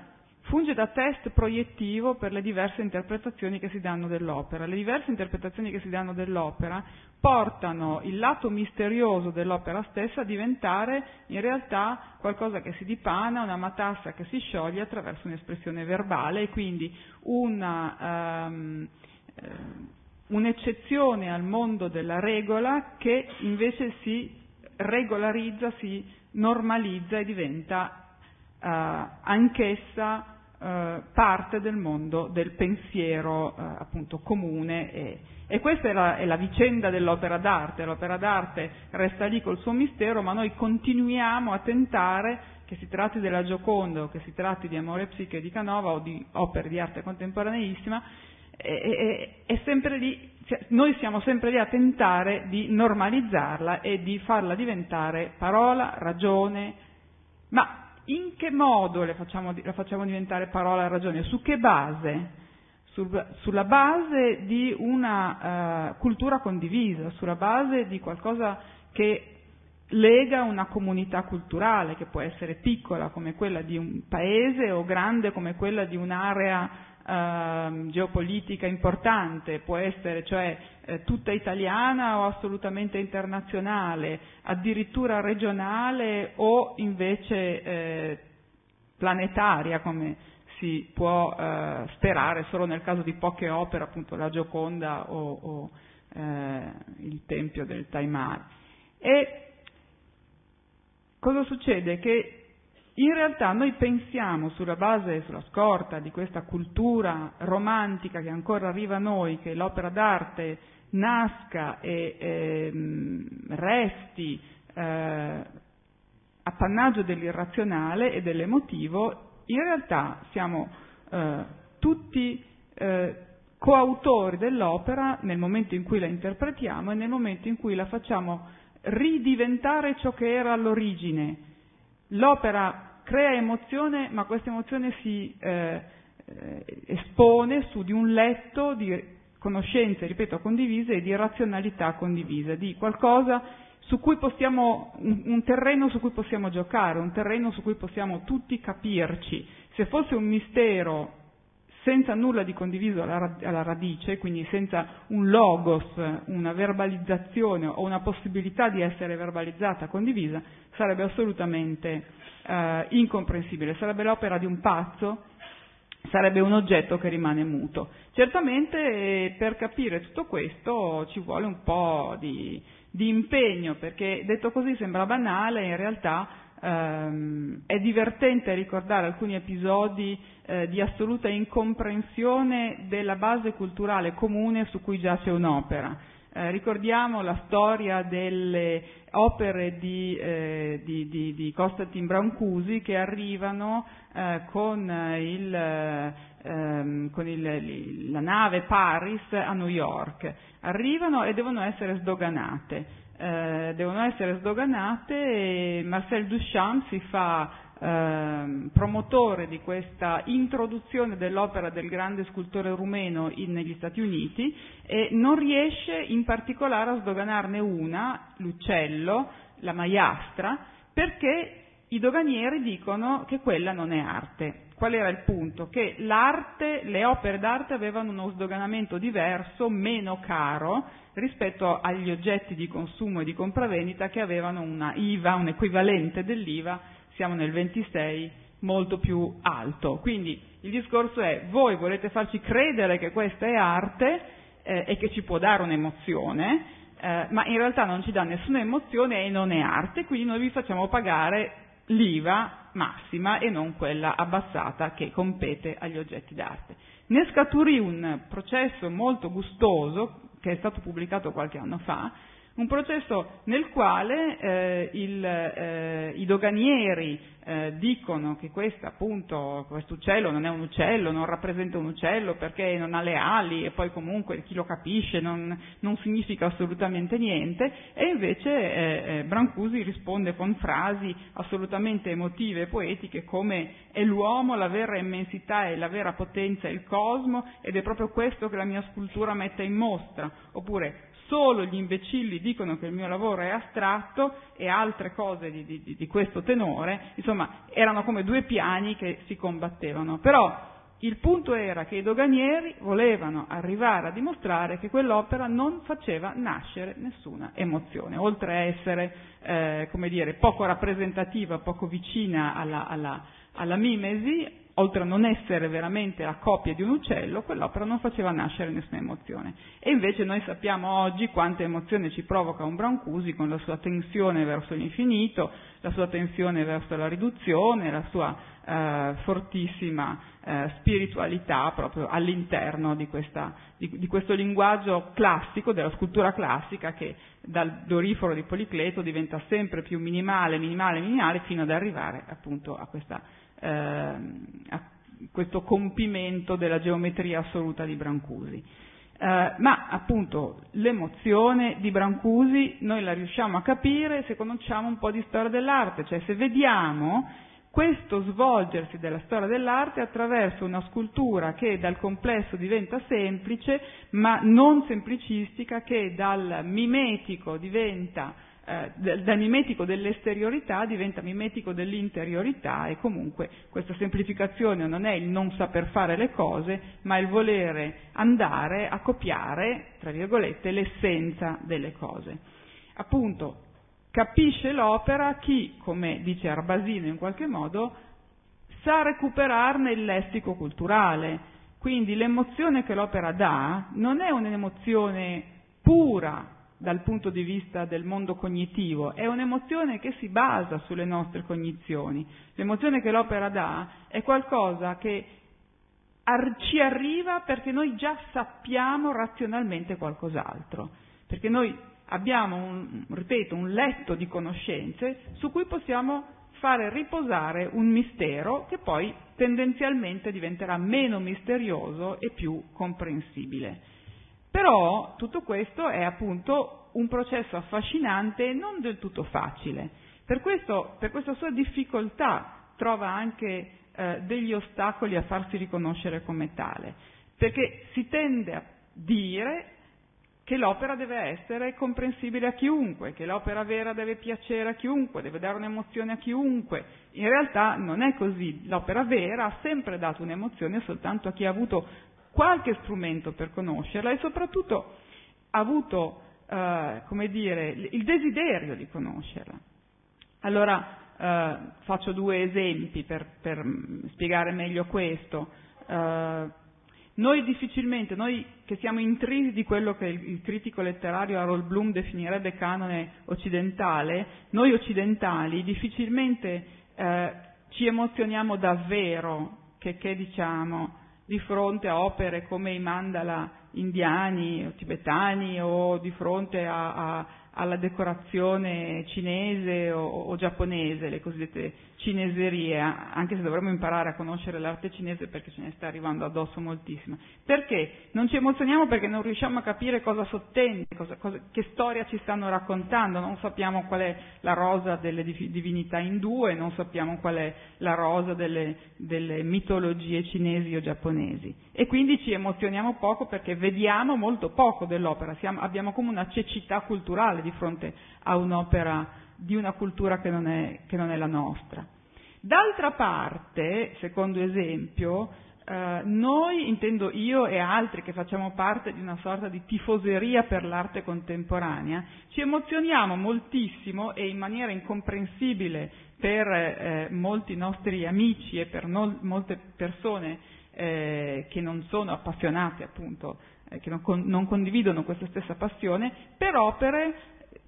funge da test proiettivo per le diverse interpretazioni che si danno dell'opera. Le diverse interpretazioni che si danno dell'opera portano il lato misterioso dell'opera stessa a diventare in realtà qualcosa che si dipana, una matassa che si scioglie attraverso un'espressione verbale e quindi una, um, un'eccezione al mondo della regola che invece si regolarizza, si normalizza e diventa Uh, anch'essa eh, parte del mondo del pensiero eh, appunto comune e, e questa è la, è la, vicenda dell'opera d'arte, l'opera d'arte resta lì col suo mistero ma noi continuiamo a tentare che si tratti della Gioconda o che si tratti di Amore Psiche di Canova o di opere di arte contemporaneissima è, è, sempre lì, noi siamo sempre lì a tentare di normalizzarla e di farla diventare parola, ragione, ma in che modo facciamo, la facciamo diventare parola e ragione? Su che base? Sul, sulla base di una uh, cultura condivisa, sulla base di qualcosa che lega una comunità culturale, che può essere piccola come quella di un paese o grande come quella di un'area uh, geopolitica importante, può essere cioè eh, tutta italiana o assolutamente internazionale, addirittura regionale o invece eh, planetaria come si può eh, sperare solo nel caso di poche opere, appunto la Gioconda o, il Tempio del Taimar. E cosa succede? Che in realtà noi pensiamo sulla base, sulla scorta di questa cultura romantica che ancora arriva a noi, che l'opera d'arte nasca e ehm, resti eh, appannaggio dell'irrazionale e dell'emotivo, in realtà siamo eh, tutti eh, coautori dell'opera nel momento in cui la interpretiamo e nel momento in cui la facciamo ridiventare ciò che era all'origine. L'opera crea emozione, ma questa emozione si eh, eh espone su di un letto di conoscenze, ripeto, condivise e di razionalità condivisa, di qualcosa su cui possiamo, un, un, terreno su cui possiamo giocare, un terreno su cui possiamo tutti capirci. Se fosse un mistero senza nulla di condiviso alla, radice, quindi senza un logos, una verbalizzazione o una possibilità di essere verbalizzata, condivisa, sarebbe assolutamente eh, incomprensibile, sarebbe l'opera di un pazzo, sarebbe un oggetto che rimane muto. Certamente eh, per capire tutto questo ci vuole un po' di, di impegno, perché detto così sembra banale, in realtà è divertente ricordare alcuni episodi eh, di assoluta incomprensione della base culturale comune su cui giace un'opera. Eh, ricordiamo la storia delle opere di, eh, di, di, di Costantin Brancusi che arrivano eh, con, il, ehm, con il, la nave Paris a New York. Arrivano e devono essere sdoganate. Eh, devono essere sdoganate e Marcel Duchamp si fa eh, promotore di questa introduzione dell'opera del grande scultore rumeno negli Stati Uniti e non riesce in particolare a sdoganarne una, l'uccello, la maiastra, perché i doganieri dicono che quella non è arte. Qual era il punto? Che l'arte, le opere d'arte avevano uno sdoganamento diverso, meno caro, rispetto agli oggetti di consumo e di compravendita che avevano una IVA, un equivalente dell'IVA, siamo nel 26, molto più alto. Quindi il discorso è voi volete farci credere che questa è arte eh, e che ci può dare un'emozione, eh, ma in realtà non ci dà nessuna emozione e non è arte, quindi noi vi facciamo pagare l'IVA massima e non quella abbassata che compete agli oggetti d'arte. Ne scaturì un processo molto gustoso che è stato pubblicato qualche anno fa, un processo nel quale eh, il, eh, i doganieri eh, dicono che questo appunto, questo uccello non è un uccello, non rappresenta un uccello perché non ha le ali e poi comunque chi lo capisce non, non significa assolutamente niente. E invece eh, eh, Brancusi risponde con frasi assolutamente emotive e poetiche come è l'uomo la vera immensità e la vera potenza è il cosmo ed è proprio questo che la mia scultura mette in mostra. Oppure solo gli imbecilli dicono che il mio lavoro è astratto e altre cose di, di, di questo tenore, insomma erano come due piani che si combattevano. Però il punto era che i doganieri volevano arrivare a dimostrare che quell'opera non faceva nascere nessuna emozione, oltre a essere, eh, come dire, poco rappresentativa, poco vicina alla, alla, alla mimesi, oltre a non essere veramente la copia di un uccello, quell'opera non faceva nascere nessuna emozione. E invece noi sappiamo oggi quante emozione ci provoca un Brancusi con la sua tensione verso l'infinito, la sua tensione verso la riduzione, la sua eh, fortissima eh, spiritualità proprio all'interno di, questa, di, di, questo linguaggio classico, della scultura classica che dal doriforo di Policleto diventa sempre più minimale, minimale, minimale, fino ad arrivare appunto a questa eh, questo compimento della geometria assoluta di Brancusi. Eh, ma appunto l'emozione di Brancusi noi la riusciamo a capire se conosciamo un po' di storia dell'arte, cioè se vediamo questo svolgersi della storia dell'arte attraverso una scultura che dal complesso diventa semplice, ma non semplicistica, che dal mimetico diventa eh, da mimetico dell'esteriorità diventa mimetico dell'interiorità e comunque questa semplificazione non è il non saper fare le cose, ma il volere andare a copiare, tra virgolette, l'essenza delle cose. Appunto, capisce l'opera chi, come dice Arbasino in qualche modo, sa recuperarne il lessico culturale. Quindi l'emozione che l'opera dà non è un'emozione pura dal punto di vista del mondo cognitivo, è un'emozione che si basa sulle nostre cognizioni. L'emozione che l'opera dà è qualcosa che ar- ci arriva perché noi già sappiamo razionalmente qualcos'altro, perché noi abbiamo, un, ripeto, un letto di conoscenze su cui possiamo fare riposare un mistero che poi tendenzialmente diventerà meno misterioso e più comprensibile. Però tutto questo è appunto un processo affascinante e non del tutto facile. Per, questo, per questa sua difficoltà trova anche eh, degli ostacoli a farsi riconoscere come tale, perché si tende a dire che l'opera deve essere comprensibile a chiunque, che l'opera vera deve piacere a chiunque, deve dare un'emozione a chiunque. In realtà non è così, l'opera vera ha sempre dato un'emozione soltanto a chi ha avuto qualche strumento per conoscerla e soprattutto ha avuto, eh, come dire, il desiderio di conoscerla. Allora eh, faccio due esempi per, per, spiegare meglio questo. Eh, noi difficilmente, noi che siamo intrisi di quello che il, il, critico letterario Harold Bloom definirebbe canone occidentale, noi occidentali difficilmente eh, ci emozioniamo davvero che, che diciamo di fronte a opere come i mandala indiani o tibetani o di fronte a, a, alla decorazione cinese o, o, giapponese, le cosiddette cineserie, anche se dovremmo imparare a conoscere l'arte cinese perché ce ne sta arrivando addosso moltissimo. Perché? Non ci emozioniamo perché non riusciamo a capire cosa sottende, cosa, cosa, che storia ci stanno raccontando, non sappiamo qual è la rosa delle divinità indù e non sappiamo qual è la rosa delle, delle mitologie cinesi o giapponesi. E quindi ci emozioniamo poco perché vediamo molto poco dell'opera, Siamo, abbiamo come una cecità culturale di fronte a un'opera di una cultura che non è, che non è la nostra. D'altra parte, secondo esempio, eh, noi, intendo io e altri che facciamo parte di una sorta di tifoseria per l'arte contemporanea, ci emozioniamo moltissimo e in maniera incomprensibile per eh, molti nostri amici e per no, molte persone eh, che non sono appassionate appunto, eh, che non, con, non condividono questa stessa passione, per opere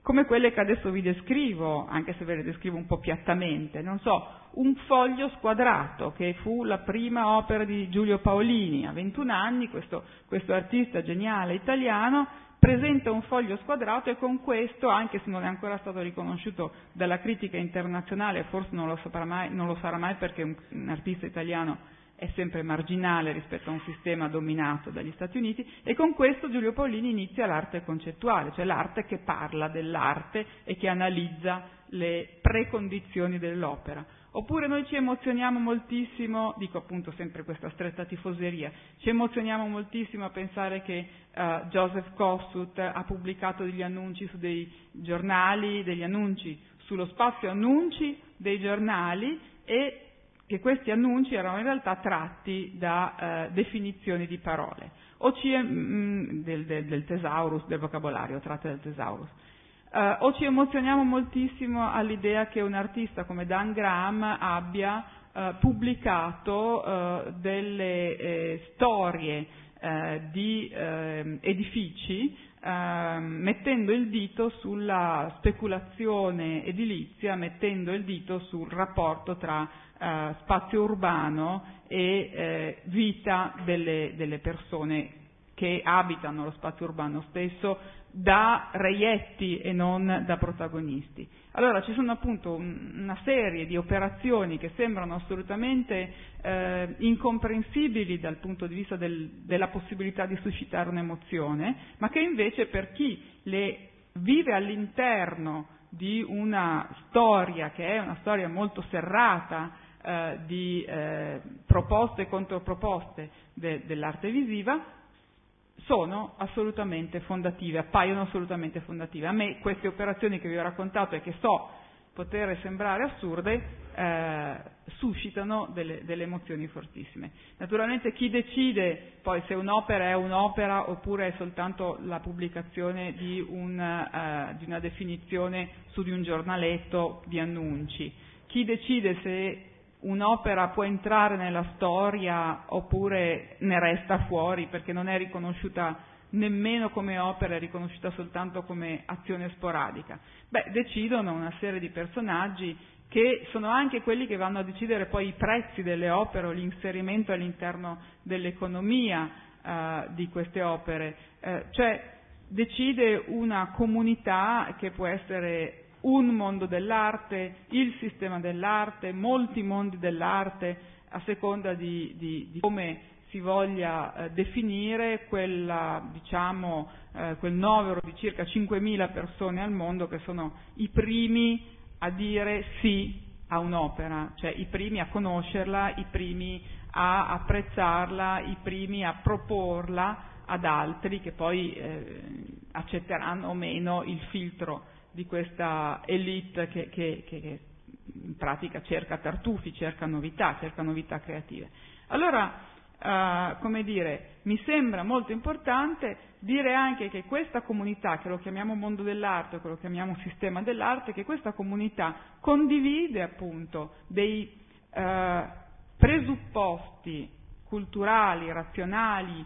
come quelle che adesso vi descrivo, anche se ve le descrivo un po' piattamente, non so, un foglio squadrato che fu la prima opera di Giulio Paolini, a 21 anni questo, questo artista geniale italiano presenta un foglio squadrato e con questo, anche se non è ancora stato riconosciuto dalla critica internazionale, forse non lo, mai, non lo sarà mai perché un, un artista italiano è sempre marginale rispetto a un sistema dominato dagli Stati Uniti e con questo Giulio Paolini inizia l'arte concettuale, cioè l'arte che parla dell'arte e che analizza le precondizioni dell'opera. Oppure noi ci emozioniamo moltissimo, dico appunto sempre questa stretta tifoseria, ci emozioniamo moltissimo a pensare che uh, Joseph Kossuth ha pubblicato degli annunci su dei giornali, degli annunci sullo spazio annunci dei giornali e che questi annunci erano in realtà tratti da eh, definizioni di parole, o ci, mm, del, del, del, tesaurus, del vocabolario, tratte dal tesaurus. Uh, o ci emozioniamo moltissimo all'idea che un artista come Dan Graham abbia uh, pubblicato uh, delle eh, storie di ehm, edifici mettendo il dito sulla speculazione edilizia, mettendo il dito sul rapporto tra eh, spazio urbano e eh, vita delle, delle persone che abitano lo spazio urbano stesso da reietti e non da protagonisti. Allora ci sono appunto una serie di operazioni che sembrano assolutamente eh, incomprensibili dal punto di vista del, della possibilità di suscitare un'emozione, ma che invece per chi le vive all'interno di una storia che è una storia molto serrata, eh, di eh, proposte e controproposte de, dell'arte visiva sono assolutamente fondative, appaiono assolutamente fondative. A me queste operazioni che vi ho raccontato e che so poter sembrare assurde, eh, suscitano delle, delle, emozioni fortissime. Naturalmente chi decide poi se un'opera è un'opera oppure è soltanto la pubblicazione di, un, uh, di una definizione su di un giornaletto di annunci, chi decide se un'opera può entrare nella storia oppure ne resta fuori perché non è riconosciuta nemmeno come opera, è riconosciuta soltanto come azione sporadica. Beh, decidono una serie di personaggi che sono anche quelli che vanno a decidere poi i prezzi delle opere o l'inserimento all'interno dell'economia eh, di queste opere. Eh, cioè decide una comunità che può essere un mondo dell'arte, il sistema dell'arte, molti mondi dell'arte, a seconda di, di, di come si voglia eh, definire quella, diciamo, eh, quel novero di circa 5.000 persone al mondo che sono i primi a dire sì a un'opera, cioè i primi a conoscerla, i primi a apprezzarla, i primi a proporla ad altri che poi eh, accetteranno o meno il filtro di questa elite che, che, che, in pratica cerca tartufi, cerca novità, cerca novità creative. Allora, eh, come dire, mi sembra molto importante dire anche che questa comunità, che lo chiamiamo mondo dell'arte che lo chiamiamo sistema dell'arte, che questa comunità condivide appunto dei eh, presupposti culturali, razionali,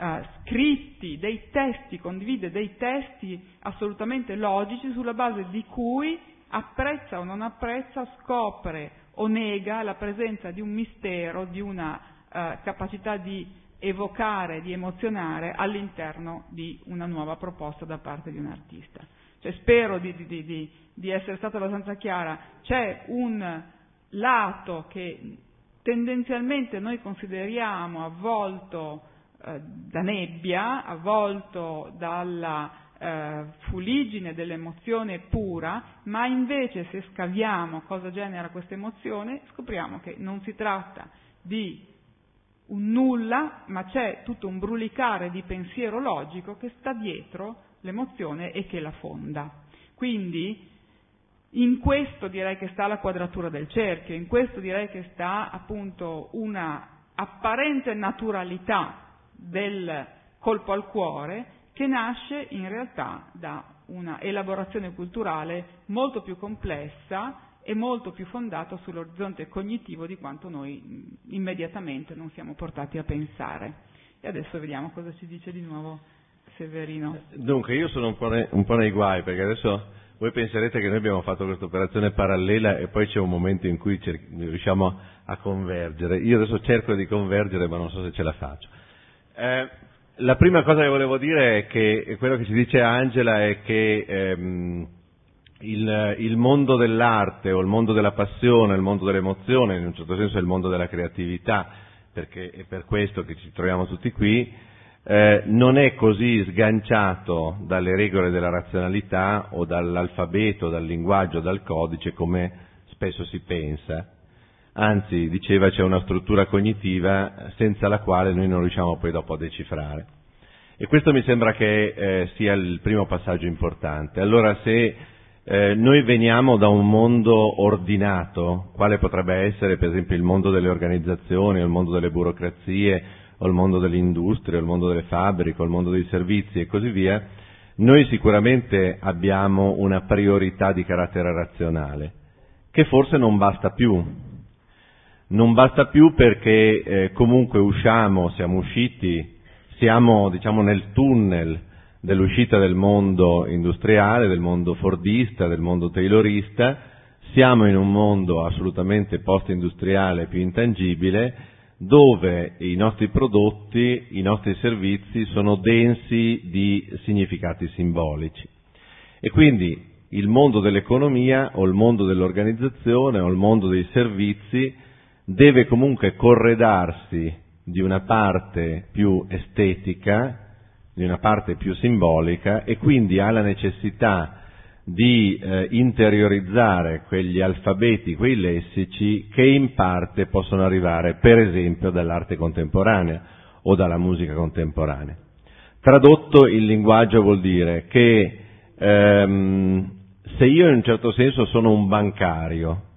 eh, scritti, dei testi, condivide dei testi assolutamente logici sulla base di cui apprezza o non apprezza, scopre o nega la presenza di un mistero, di una eh, capacità di evocare, di emozionare all'interno di una nuova proposta da parte di un artista. Cioè, spero di, di, di, di essere stata abbastanza chiara, c'è un lato che tendenzialmente noi consideriamo avvolto eh, da nebbia, avvolto dalla eh, fuligine dell'emozione pura, ma invece se scaviamo cosa genera questa emozione, scopriamo che non si tratta di un nulla, ma c'è tutto un brulicare di pensiero logico che sta dietro l'emozione e che la fonda. Quindi in questo direi che sta la quadratura del cerchio, in questo direi che sta appunto una apparente naturalità del colpo al cuore che nasce in realtà da una elaborazione culturale molto più complessa e molto più fondata sull'orizzonte cognitivo di quanto noi immediatamente non siamo portati a pensare. E adesso vediamo cosa ci dice di nuovo Severino. Dunque, io sono un po', nei, un po nei guai perché adesso voi penserete che noi abbiamo fatto questa operazione parallela e poi c'è un momento in cui cer- riusciamo a convergere. Io adesso cerco di convergere ma non so se ce la faccio. Eh, la prima cosa che volevo dire è che quello che ci dice Angela è che ehm, il, il, mondo dell'arte o il mondo della passione, il mondo dell'emozione, in un certo senso è il mondo della creatività, perché è per questo che ci troviamo tutti qui, eh, non è così sganciato dalle regole della razionalità o dall'alfabeto, dal linguaggio, dal codice come spesso si pensa anzi diceva c'è una struttura cognitiva senza la quale noi non riusciamo poi dopo a decifrare. E questo mi sembra che eh, sia il primo passaggio importante. Allora se eh, noi veniamo da un mondo ordinato, quale potrebbe essere per esempio il mondo delle organizzazioni, o il mondo delle burocrazie, o il mondo dell'industria, o il mondo delle fabbriche, o il mondo dei servizi e così via, noi sicuramente abbiamo una priorità di carattere razionale, che forse non basta più, non basta più perché eh, comunque usciamo, siamo usciti, siamo diciamo nel tunnel dell'uscita del mondo industriale, del mondo fordista, del mondo taylorista, siamo in un mondo assolutamente post-industriale più intangibile dove i nostri prodotti, i nostri servizi sono densi di significati simbolici. E quindi il mondo dell'economia o il mondo dell'organizzazione o il mondo dei servizi deve comunque corredarsi di una parte più estetica, di una parte più simbolica e quindi ha la necessità di eh, interiorizzare quegli alfabeti, quei lessici che in parte possono arrivare per esempio dall'arte contemporanea o dalla musica contemporanea. Tradotto il linguaggio vuol dire che ehm, se io in un certo senso sono un bancario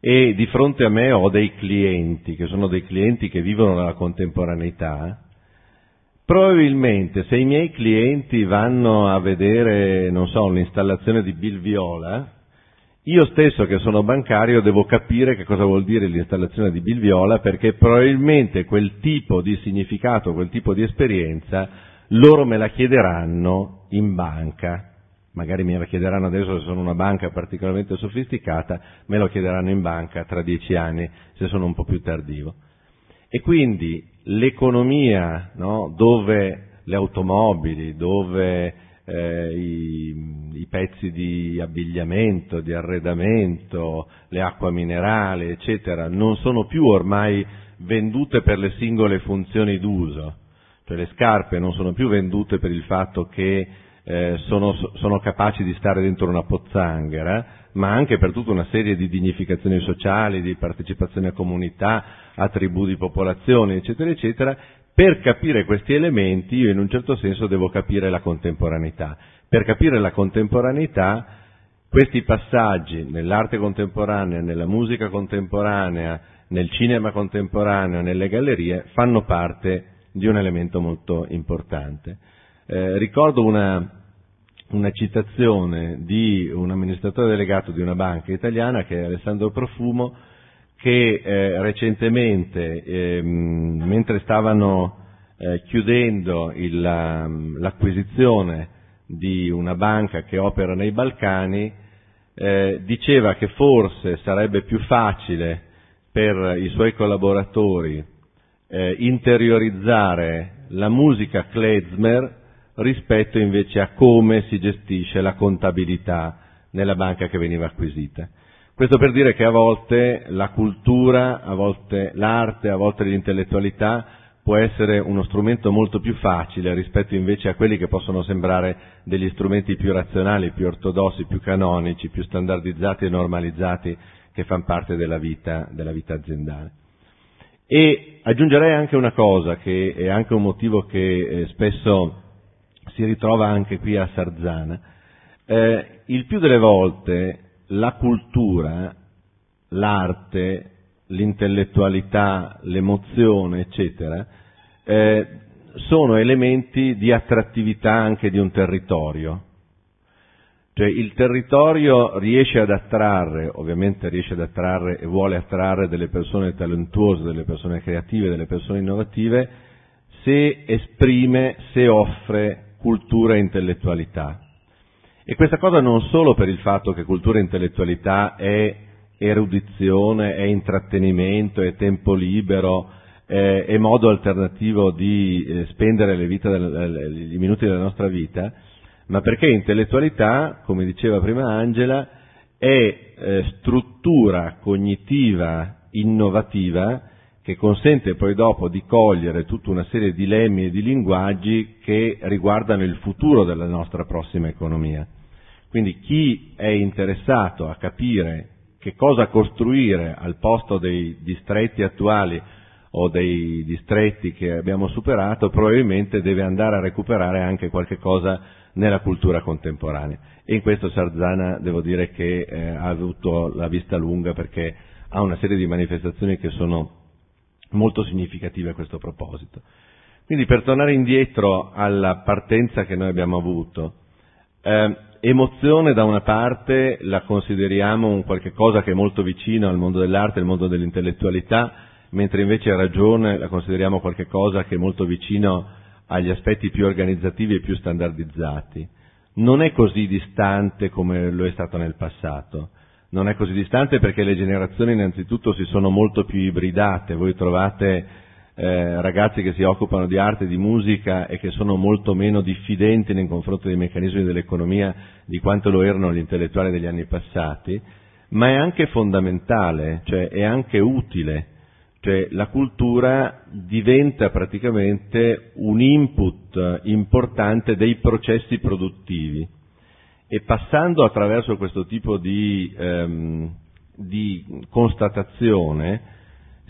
e di fronte a me ho dei clienti, che sono dei clienti che vivono nella contemporaneità, probabilmente se i miei clienti vanno a vedere, non so, un'installazione di Bill Viola, io stesso che sono bancario devo capire che cosa vuol dire l'installazione di Bilviola perché probabilmente quel tipo di significato, quel tipo di esperienza loro me la chiederanno in banca. Magari me la chiederanno adesso se sono una banca particolarmente sofisticata, me lo chiederanno in banca tra dieci anni se sono un po' più tardivo. E quindi l'economia no, dove le automobili, dove eh, i, i, pezzi di abbigliamento, di arredamento, le acque minerali, eccetera, non sono più ormai vendute per le singole funzioni d'uso, cioè le scarpe non sono più vendute per il fatto che eh, sono, sono capaci di stare dentro una pozzanghera, ma anche per tutta una serie di dignificazioni sociali, di partecipazione a comunità, a tribù di popolazione, eccetera, eccetera, per capire questi elementi io in un certo senso devo capire la contemporaneità. Per capire la contemporaneità questi passaggi nell'arte contemporanea, nella musica contemporanea, nel cinema contemporaneo, nelle gallerie fanno parte di un elemento molto importante. Eh, ricordo una, una citazione di un amministratore delegato di una banca italiana che è Alessandro Profumo che eh, recentemente, ehm, mentre stavano eh, chiudendo il, l'acquisizione di una banca che opera nei Balcani, eh, diceva che forse sarebbe più facile per i suoi collaboratori eh, interiorizzare la musica klezmer rispetto invece a come si gestisce la contabilità nella banca che veniva acquisita. Questo per dire che a volte la cultura, a volte l'arte, a volte l'intellettualità può essere uno strumento molto più facile rispetto invece a quelli che possono sembrare degli strumenti più razionali, più ortodossi, più canonici, più standardizzati e normalizzati che fanno parte della vita, della vita aziendale. E aggiungerei anche una cosa che è anche un motivo che eh, spesso si ritrova anche qui a Sarzana. Eh, il più delle volte la cultura, l'arte, l'intellettualità, l'emozione, eccetera, eh, sono elementi di attrattività anche di un territorio. Cioè il territorio riesce ad attrarre, ovviamente riesce ad attrarre e vuole attrarre delle persone talentuose, delle persone creative, delle persone innovative, se esprime, se offre cultura e intellettualità. E questa cosa non solo per il fatto che cultura e intellettualità è erudizione, è intrattenimento, è tempo libero, è, è modo alternativo di eh, spendere del, i minuti della nostra vita, ma perché intellettualità, come diceva prima Angela, è eh, struttura cognitiva innovativa che consente poi dopo di cogliere tutta una serie di lemmi e di linguaggi che riguardano il futuro della nostra prossima economia. Quindi chi è interessato a capire che cosa costruire al posto dei distretti attuali o dei distretti che abbiamo superato, probabilmente deve andare a recuperare anche qualche cosa nella cultura contemporanea. E in questo Sarzana devo dire che eh, ha avuto la vista lunga perché ha una serie di manifestazioni che sono molto significative a questo proposito. Quindi per tornare indietro alla partenza che noi abbiamo avuto, eh, emozione da una parte la consideriamo un qualche cosa che è molto vicino al mondo dell'arte, al mondo dell'intellettualità, mentre invece ragione la consideriamo qualche cosa che è molto vicino agli aspetti più organizzativi e più standardizzati. Non è così distante come lo è stato nel passato. Non è così distante perché le generazioni innanzitutto si sono molto più ibridate. Voi trovate eh, ragazzi che si occupano di arte di musica e che sono molto meno diffidenti nei confronti dei meccanismi dell'economia di quanto lo erano gli intellettuali degli anni passati, ma è anche fondamentale, cioè è anche utile, cioè la cultura diventa praticamente un input importante dei processi produttivi e passando attraverso questo tipo di, ehm, di constatazione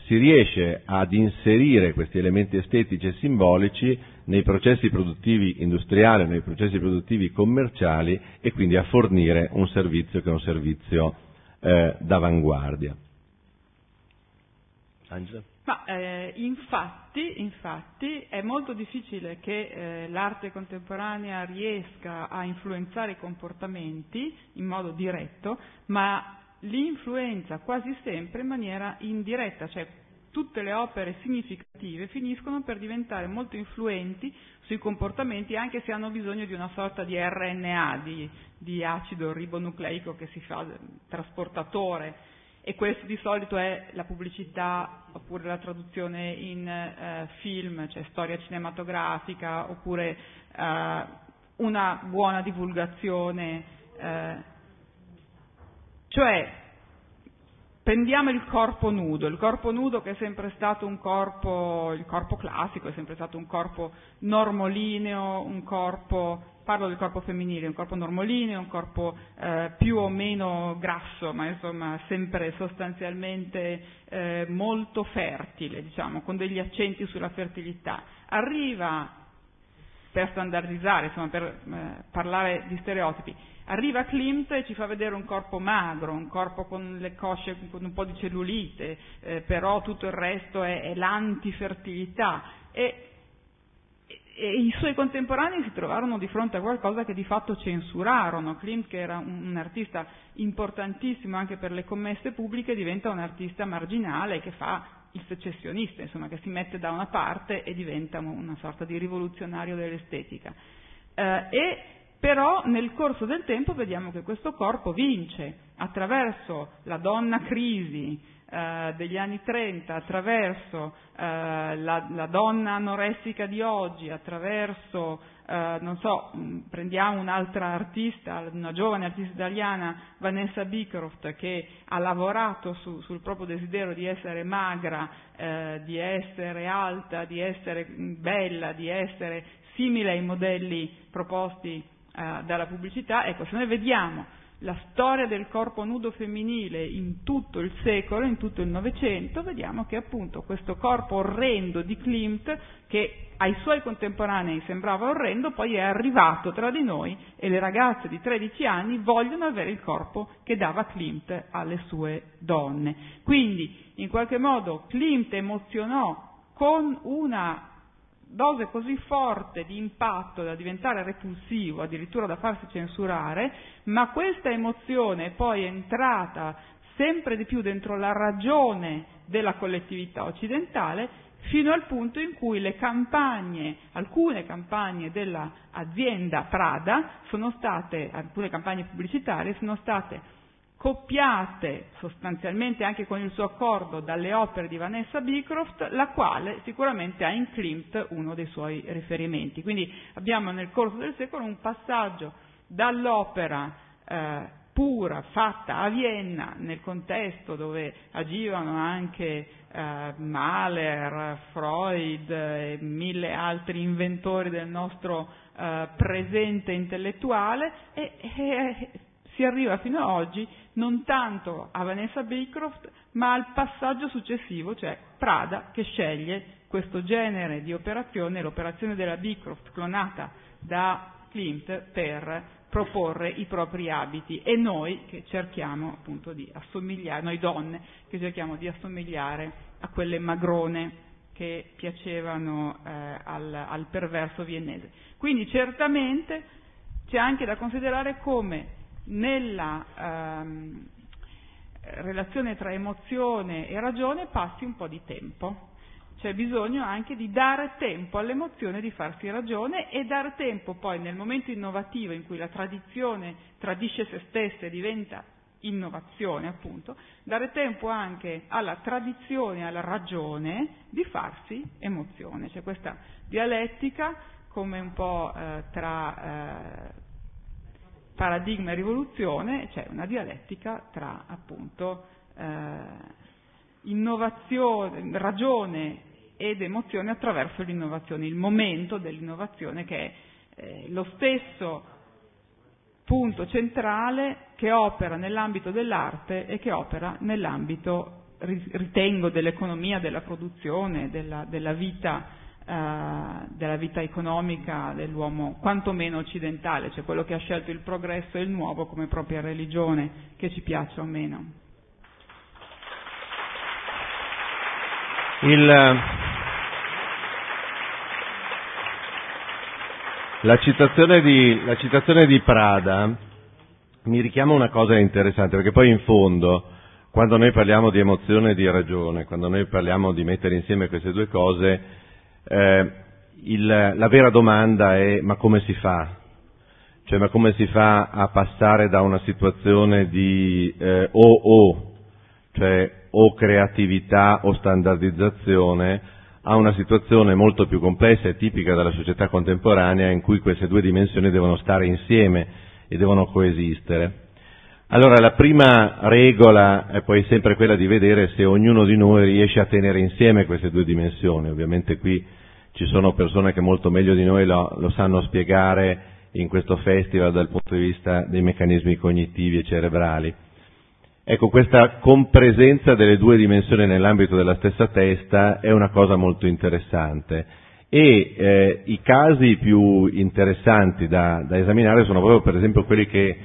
si riesce ad inserire questi elementi estetici e simbolici nei processi produttivi industriali, nei processi produttivi commerciali e quindi a fornire un servizio che è un servizio eh, d'avanguardia. Angela? Ma eh, infatti, infatti, è molto difficile che eh, l'arte contemporanea riesca a influenzare i comportamenti in modo diretto, ma l'influenza quasi sempre in maniera indiretta, cioè tutte le opere significative finiscono per diventare molto influenti sui comportamenti anche se hanno bisogno di una sorta di RNA, di, di acido ribonucleico che si fa trasportatore e questo di solito è la pubblicità oppure la traduzione in eh, film, cioè storia cinematografica oppure eh, una buona divulgazione. Eh, cioè prendiamo il corpo nudo, il corpo nudo che è sempre stato un corpo, il corpo classico è sempre stato un corpo normolineo, un corpo parlo del corpo femminile, un corpo normalineo, un corpo eh, più o meno grasso, ma insomma sempre sostanzialmente eh, molto fertile, diciamo, con degli accenti sulla fertilità. Arriva, per standardizzare, insomma, per eh, parlare di stereotipi, arriva Klimt e ci fa vedere un corpo magro, un corpo con le cosce con un po' di cellulite, eh, però tutto il resto è, è l'antifertilità. E e i suoi contemporanei si trovarono di fronte a qualcosa che di fatto censurarono. Klimt, che era un, un, artista importantissimo anche per le commesse pubbliche, diventa un artista marginale che fa il secessionista, insomma, che si mette da una parte e diventa una sorta di rivoluzionario dell'estetica. Eh, e però nel corso del tempo vediamo che questo corpo vince attraverso la donna crisi, eh, degli anni 30 attraverso eh, la, la, donna anoressica di oggi, attraverso, eh, non so, mm, prendiamo un'altra artista, una giovane artista italiana, Vanessa Beecroft, che ha lavorato su, sul proprio desiderio di essere magra, eh, di essere alta, di essere mm, bella, di essere simile ai modelli proposti eh, dalla pubblicità. Ecco, se noi vediamo la storia del corpo nudo femminile in tutto il secolo, in tutto il Novecento, vediamo che appunto questo corpo orrendo di Klimt, che ai suoi contemporanei sembrava orrendo, poi è arrivato tra di noi e le ragazze di 13 anni vogliono avere il corpo che dava Klimt alle sue donne. Quindi, in qualche modo, Klimt emozionò con una dose così forte di impatto da diventare repulsivo, addirittura da farsi censurare, ma questa emozione è poi entrata sempre di più dentro la ragione della collettività occidentale fino al punto in cui le campagne, alcune campagne dell'azienda Prada sono state, alcune campagne pubblicitarie sono state copiate sostanzialmente anche con il suo accordo dalle opere di Vanessa Beecroft, la quale sicuramente ha in Klimt uno dei suoi riferimenti. Quindi abbiamo nel corso del secolo un passaggio dall'opera eh, pura fatta a Vienna nel contesto dove agivano anche eh, Mahler, Freud e mille altri inventori del nostro eh, presente intellettuale e, e si arriva fino ad oggi non tanto a Vanessa Beecroft, ma al passaggio successivo, cioè Prada che sceglie questo genere di operazione, l'operazione della Beecroft clonata da Klimt per proporre i propri abiti e noi che cerchiamo appunto di assomigliare, noi donne che cerchiamo di assomigliare a quelle magrone che piacevano eh, al, al perverso viennese. Quindi certamente c'è anche da considerare come nella ehm, relazione tra emozione e ragione passi un po' di tempo. C'è bisogno anche di dare tempo all'emozione di farsi ragione e dare tempo poi nel momento innovativo in cui la tradizione tradisce se stessa e diventa innovazione appunto, dare tempo anche alla tradizione, alla ragione di farsi emozione. C'è questa dialettica come un po' eh, tra eh, paradigma e rivoluzione c'è una dialettica tra appunto eh, ragione ed emozione attraverso l'innovazione, il momento dell'innovazione che è eh, lo stesso punto centrale che opera nell'ambito dell'arte e che opera nell'ambito, ritengo, dell'economia, della produzione, della, della vita della vita economica dell'uomo, quantomeno occidentale, cioè quello che ha scelto il progresso e il nuovo come propria religione, che ci piaccia o meno. Il, la, citazione di, la citazione di Prada mi richiama una cosa interessante, perché poi in fondo, quando noi parliamo di emozione e di ragione, quando noi parliamo di mettere insieme queste due cose, eh, il, la vera domanda è ma come si fa? Cioè ma come si fa a passare da una situazione di eh, o o, cioè o creatività o standardizzazione, a una situazione molto più complessa e tipica della società contemporanea in cui queste due dimensioni devono stare insieme e devono coesistere. Allora la prima regola è poi sempre quella di vedere se ognuno di noi riesce a tenere insieme queste due dimensioni. Ovviamente qui ci sono persone che molto meglio di noi lo, lo sanno spiegare in questo festival dal punto di vista dei meccanismi cognitivi e cerebrali. Ecco, questa compresenza delle due dimensioni nell'ambito della stessa testa è una cosa molto interessante e eh, i casi più interessanti da, da, esaminare sono proprio per esempio quelli che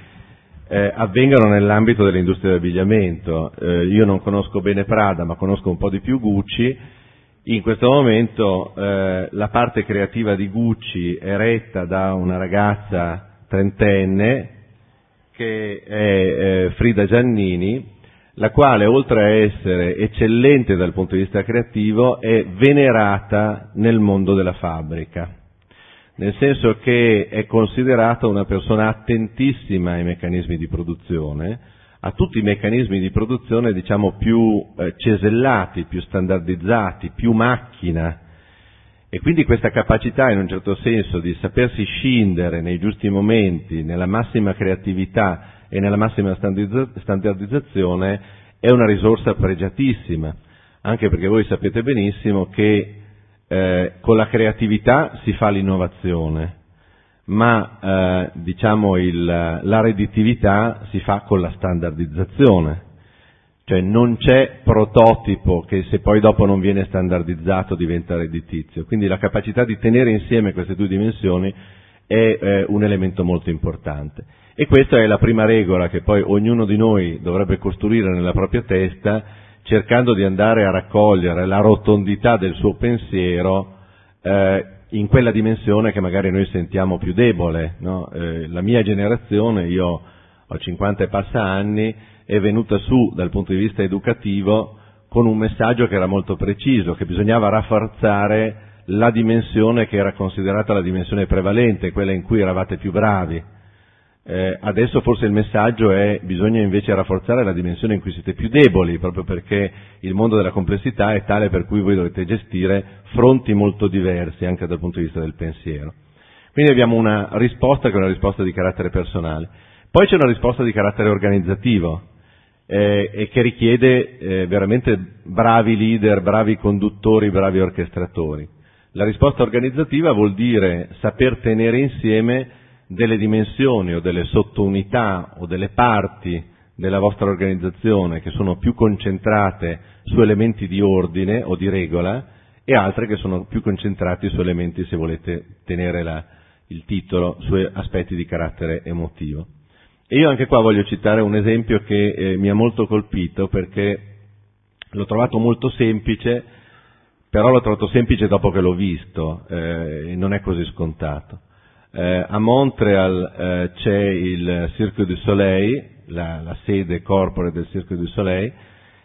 eh, avvengono nell'ambito dell'industria dell'abbigliamento. Eh, io non conosco bene Prada, ma conosco un po' di più Gucci. In questo momento eh, la parte creativa di Gucci è retta da una ragazza trentenne che è eh, Frida Giannini, la quale oltre a essere eccellente dal punto di vista creativo è venerata nel mondo della fabbrica, nel senso che è considerata una persona attentissima ai meccanismi di produzione, a tutti i meccanismi di produzione diciamo più eh, cesellati, più standardizzati, più macchina. E quindi questa capacità in un certo senso di sapersi scindere nei giusti momenti, nella massima creatività e nella massima standardizzazione è una risorsa pregiatissima, anche perché voi sapete benissimo che eh, con la creatività si fa l'innovazione, ma eh, diciamo il, la redditività si fa con la standardizzazione. Cioè non c'è prototipo che se poi dopo non viene standardizzato diventa redditizio. Quindi la capacità di tenere insieme queste due dimensioni è eh, un elemento molto importante. E questa è la prima regola che poi ognuno di noi dovrebbe costruire nella propria testa, cercando di andare a raccogliere la rotondità del suo pensiero eh, in quella dimensione che magari noi sentiamo più debole. No? Eh, la mia generazione, io ho 50 e passa anni, è venuta su dal punto di vista educativo con un messaggio che era molto preciso, che bisognava rafforzare la dimensione che era considerata la dimensione prevalente, quella in cui eravate più bravi. Eh, adesso forse il messaggio è bisogna invece rafforzare la dimensione in cui siete più deboli, proprio perché il mondo della complessità è tale per cui voi dovete gestire fronti molto diversi anche dal punto di vista del pensiero. Quindi abbiamo una risposta che è una risposta di carattere personale. Poi c'è una risposta di carattere organizzativo eh, e che richiede eh, veramente bravi leader, bravi conduttori, bravi orchestratori. La risposta organizzativa vuol dire saper tenere insieme delle dimensioni o delle sottounità o delle parti della vostra organizzazione che sono più concentrate su elementi di ordine o di regola e altre che sono più concentrate su elementi, se volete tenere la, il titolo, su aspetti di carattere emotivo. E io anche qua voglio citare un esempio che eh, mi ha molto colpito perché l'ho trovato molto semplice, però l'ho trovato semplice dopo che l'ho visto eh, non è così scontato. Eh, a Montreal eh, c'è il Cirque du Soleil, la, la, sede corporate del Cirque du Soleil,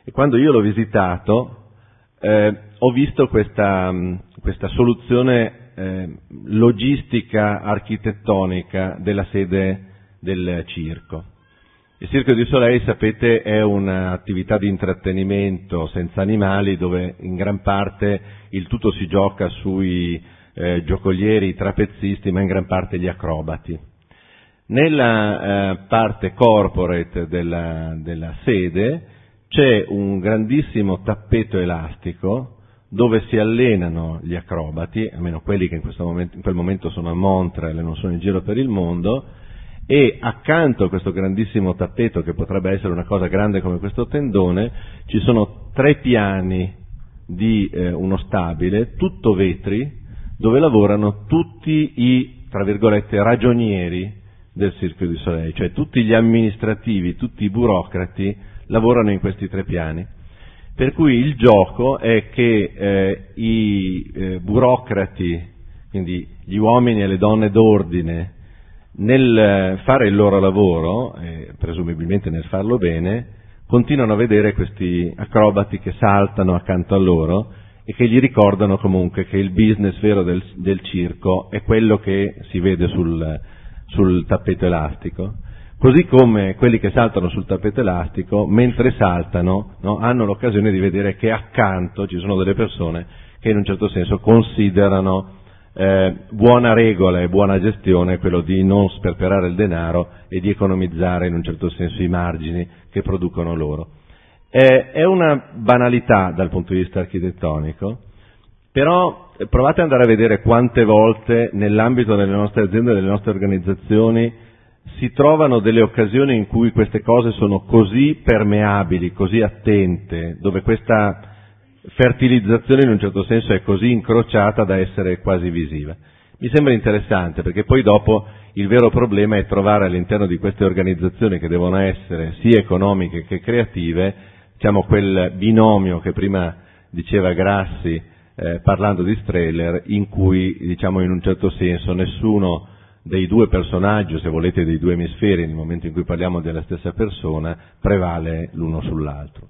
e quando io l'ho visitato eh, ho visto questa, questa soluzione eh, logistica architettonica della sede del circo. Il Cirque du Soleil, sapete, è un'attività di intrattenimento senza animali dove in gran parte il tutto si gioca sui eh, giocolieri, trapezzisti, ma in gran parte gli acrobati. Nella eh, parte corporate della, della sede c'è un grandissimo tappeto elastico dove si allenano gli acrobati, almeno quelli che in, momento, in, quel momento sono a Montreal e non sono in giro per il mondo, e accanto a questo grandissimo tappeto, che potrebbe essere una cosa grande come questo tendone, ci sono tre piani di eh, uno stabile, tutto vetri, dove lavorano tutti i, tra virgolette, ragionieri del Cirque du Soleil, cioè tutti gli amministrativi, tutti i burocrati lavorano in questi tre piani. Per cui il gioco è che eh, i eh, burocrati, quindi gli uomini e le donne d'ordine, nel fare il loro lavoro, eh, presumibilmente nel farlo bene, continuano a vedere questi acrobati che saltano accanto a loro e che gli ricordano comunque che il business vero del, del circo è quello che si vede sul, sul tappeto elastico Così come quelli che saltano sul tappeto elastico, mentre saltano, no, hanno l'occasione di vedere che accanto ci sono delle persone che in un certo senso considerano eh, buona regola e buona gestione quello di non sperperare il denaro e di economizzare in un certo senso i margini che producono loro. Eh, è una banalità dal punto di vista architettonico, però provate ad andare a vedere quante volte nell'ambito delle nostre aziende, delle nostre organizzazioni, si trovano delle occasioni in cui queste cose sono così permeabili, così attente, dove questa fertilizzazione in un certo senso è così incrociata da essere quasi visiva. Mi sembra interessante perché poi dopo il vero problema è trovare all'interno di queste organizzazioni che devono essere sia economiche che creative, diciamo quel binomio che prima diceva Grassi eh, parlando di Streller, in cui diciamo in un certo senso nessuno dei due personaggi, se volete dei due emisferi, nel momento in cui parliamo della stessa persona, prevale l'uno sull'altro.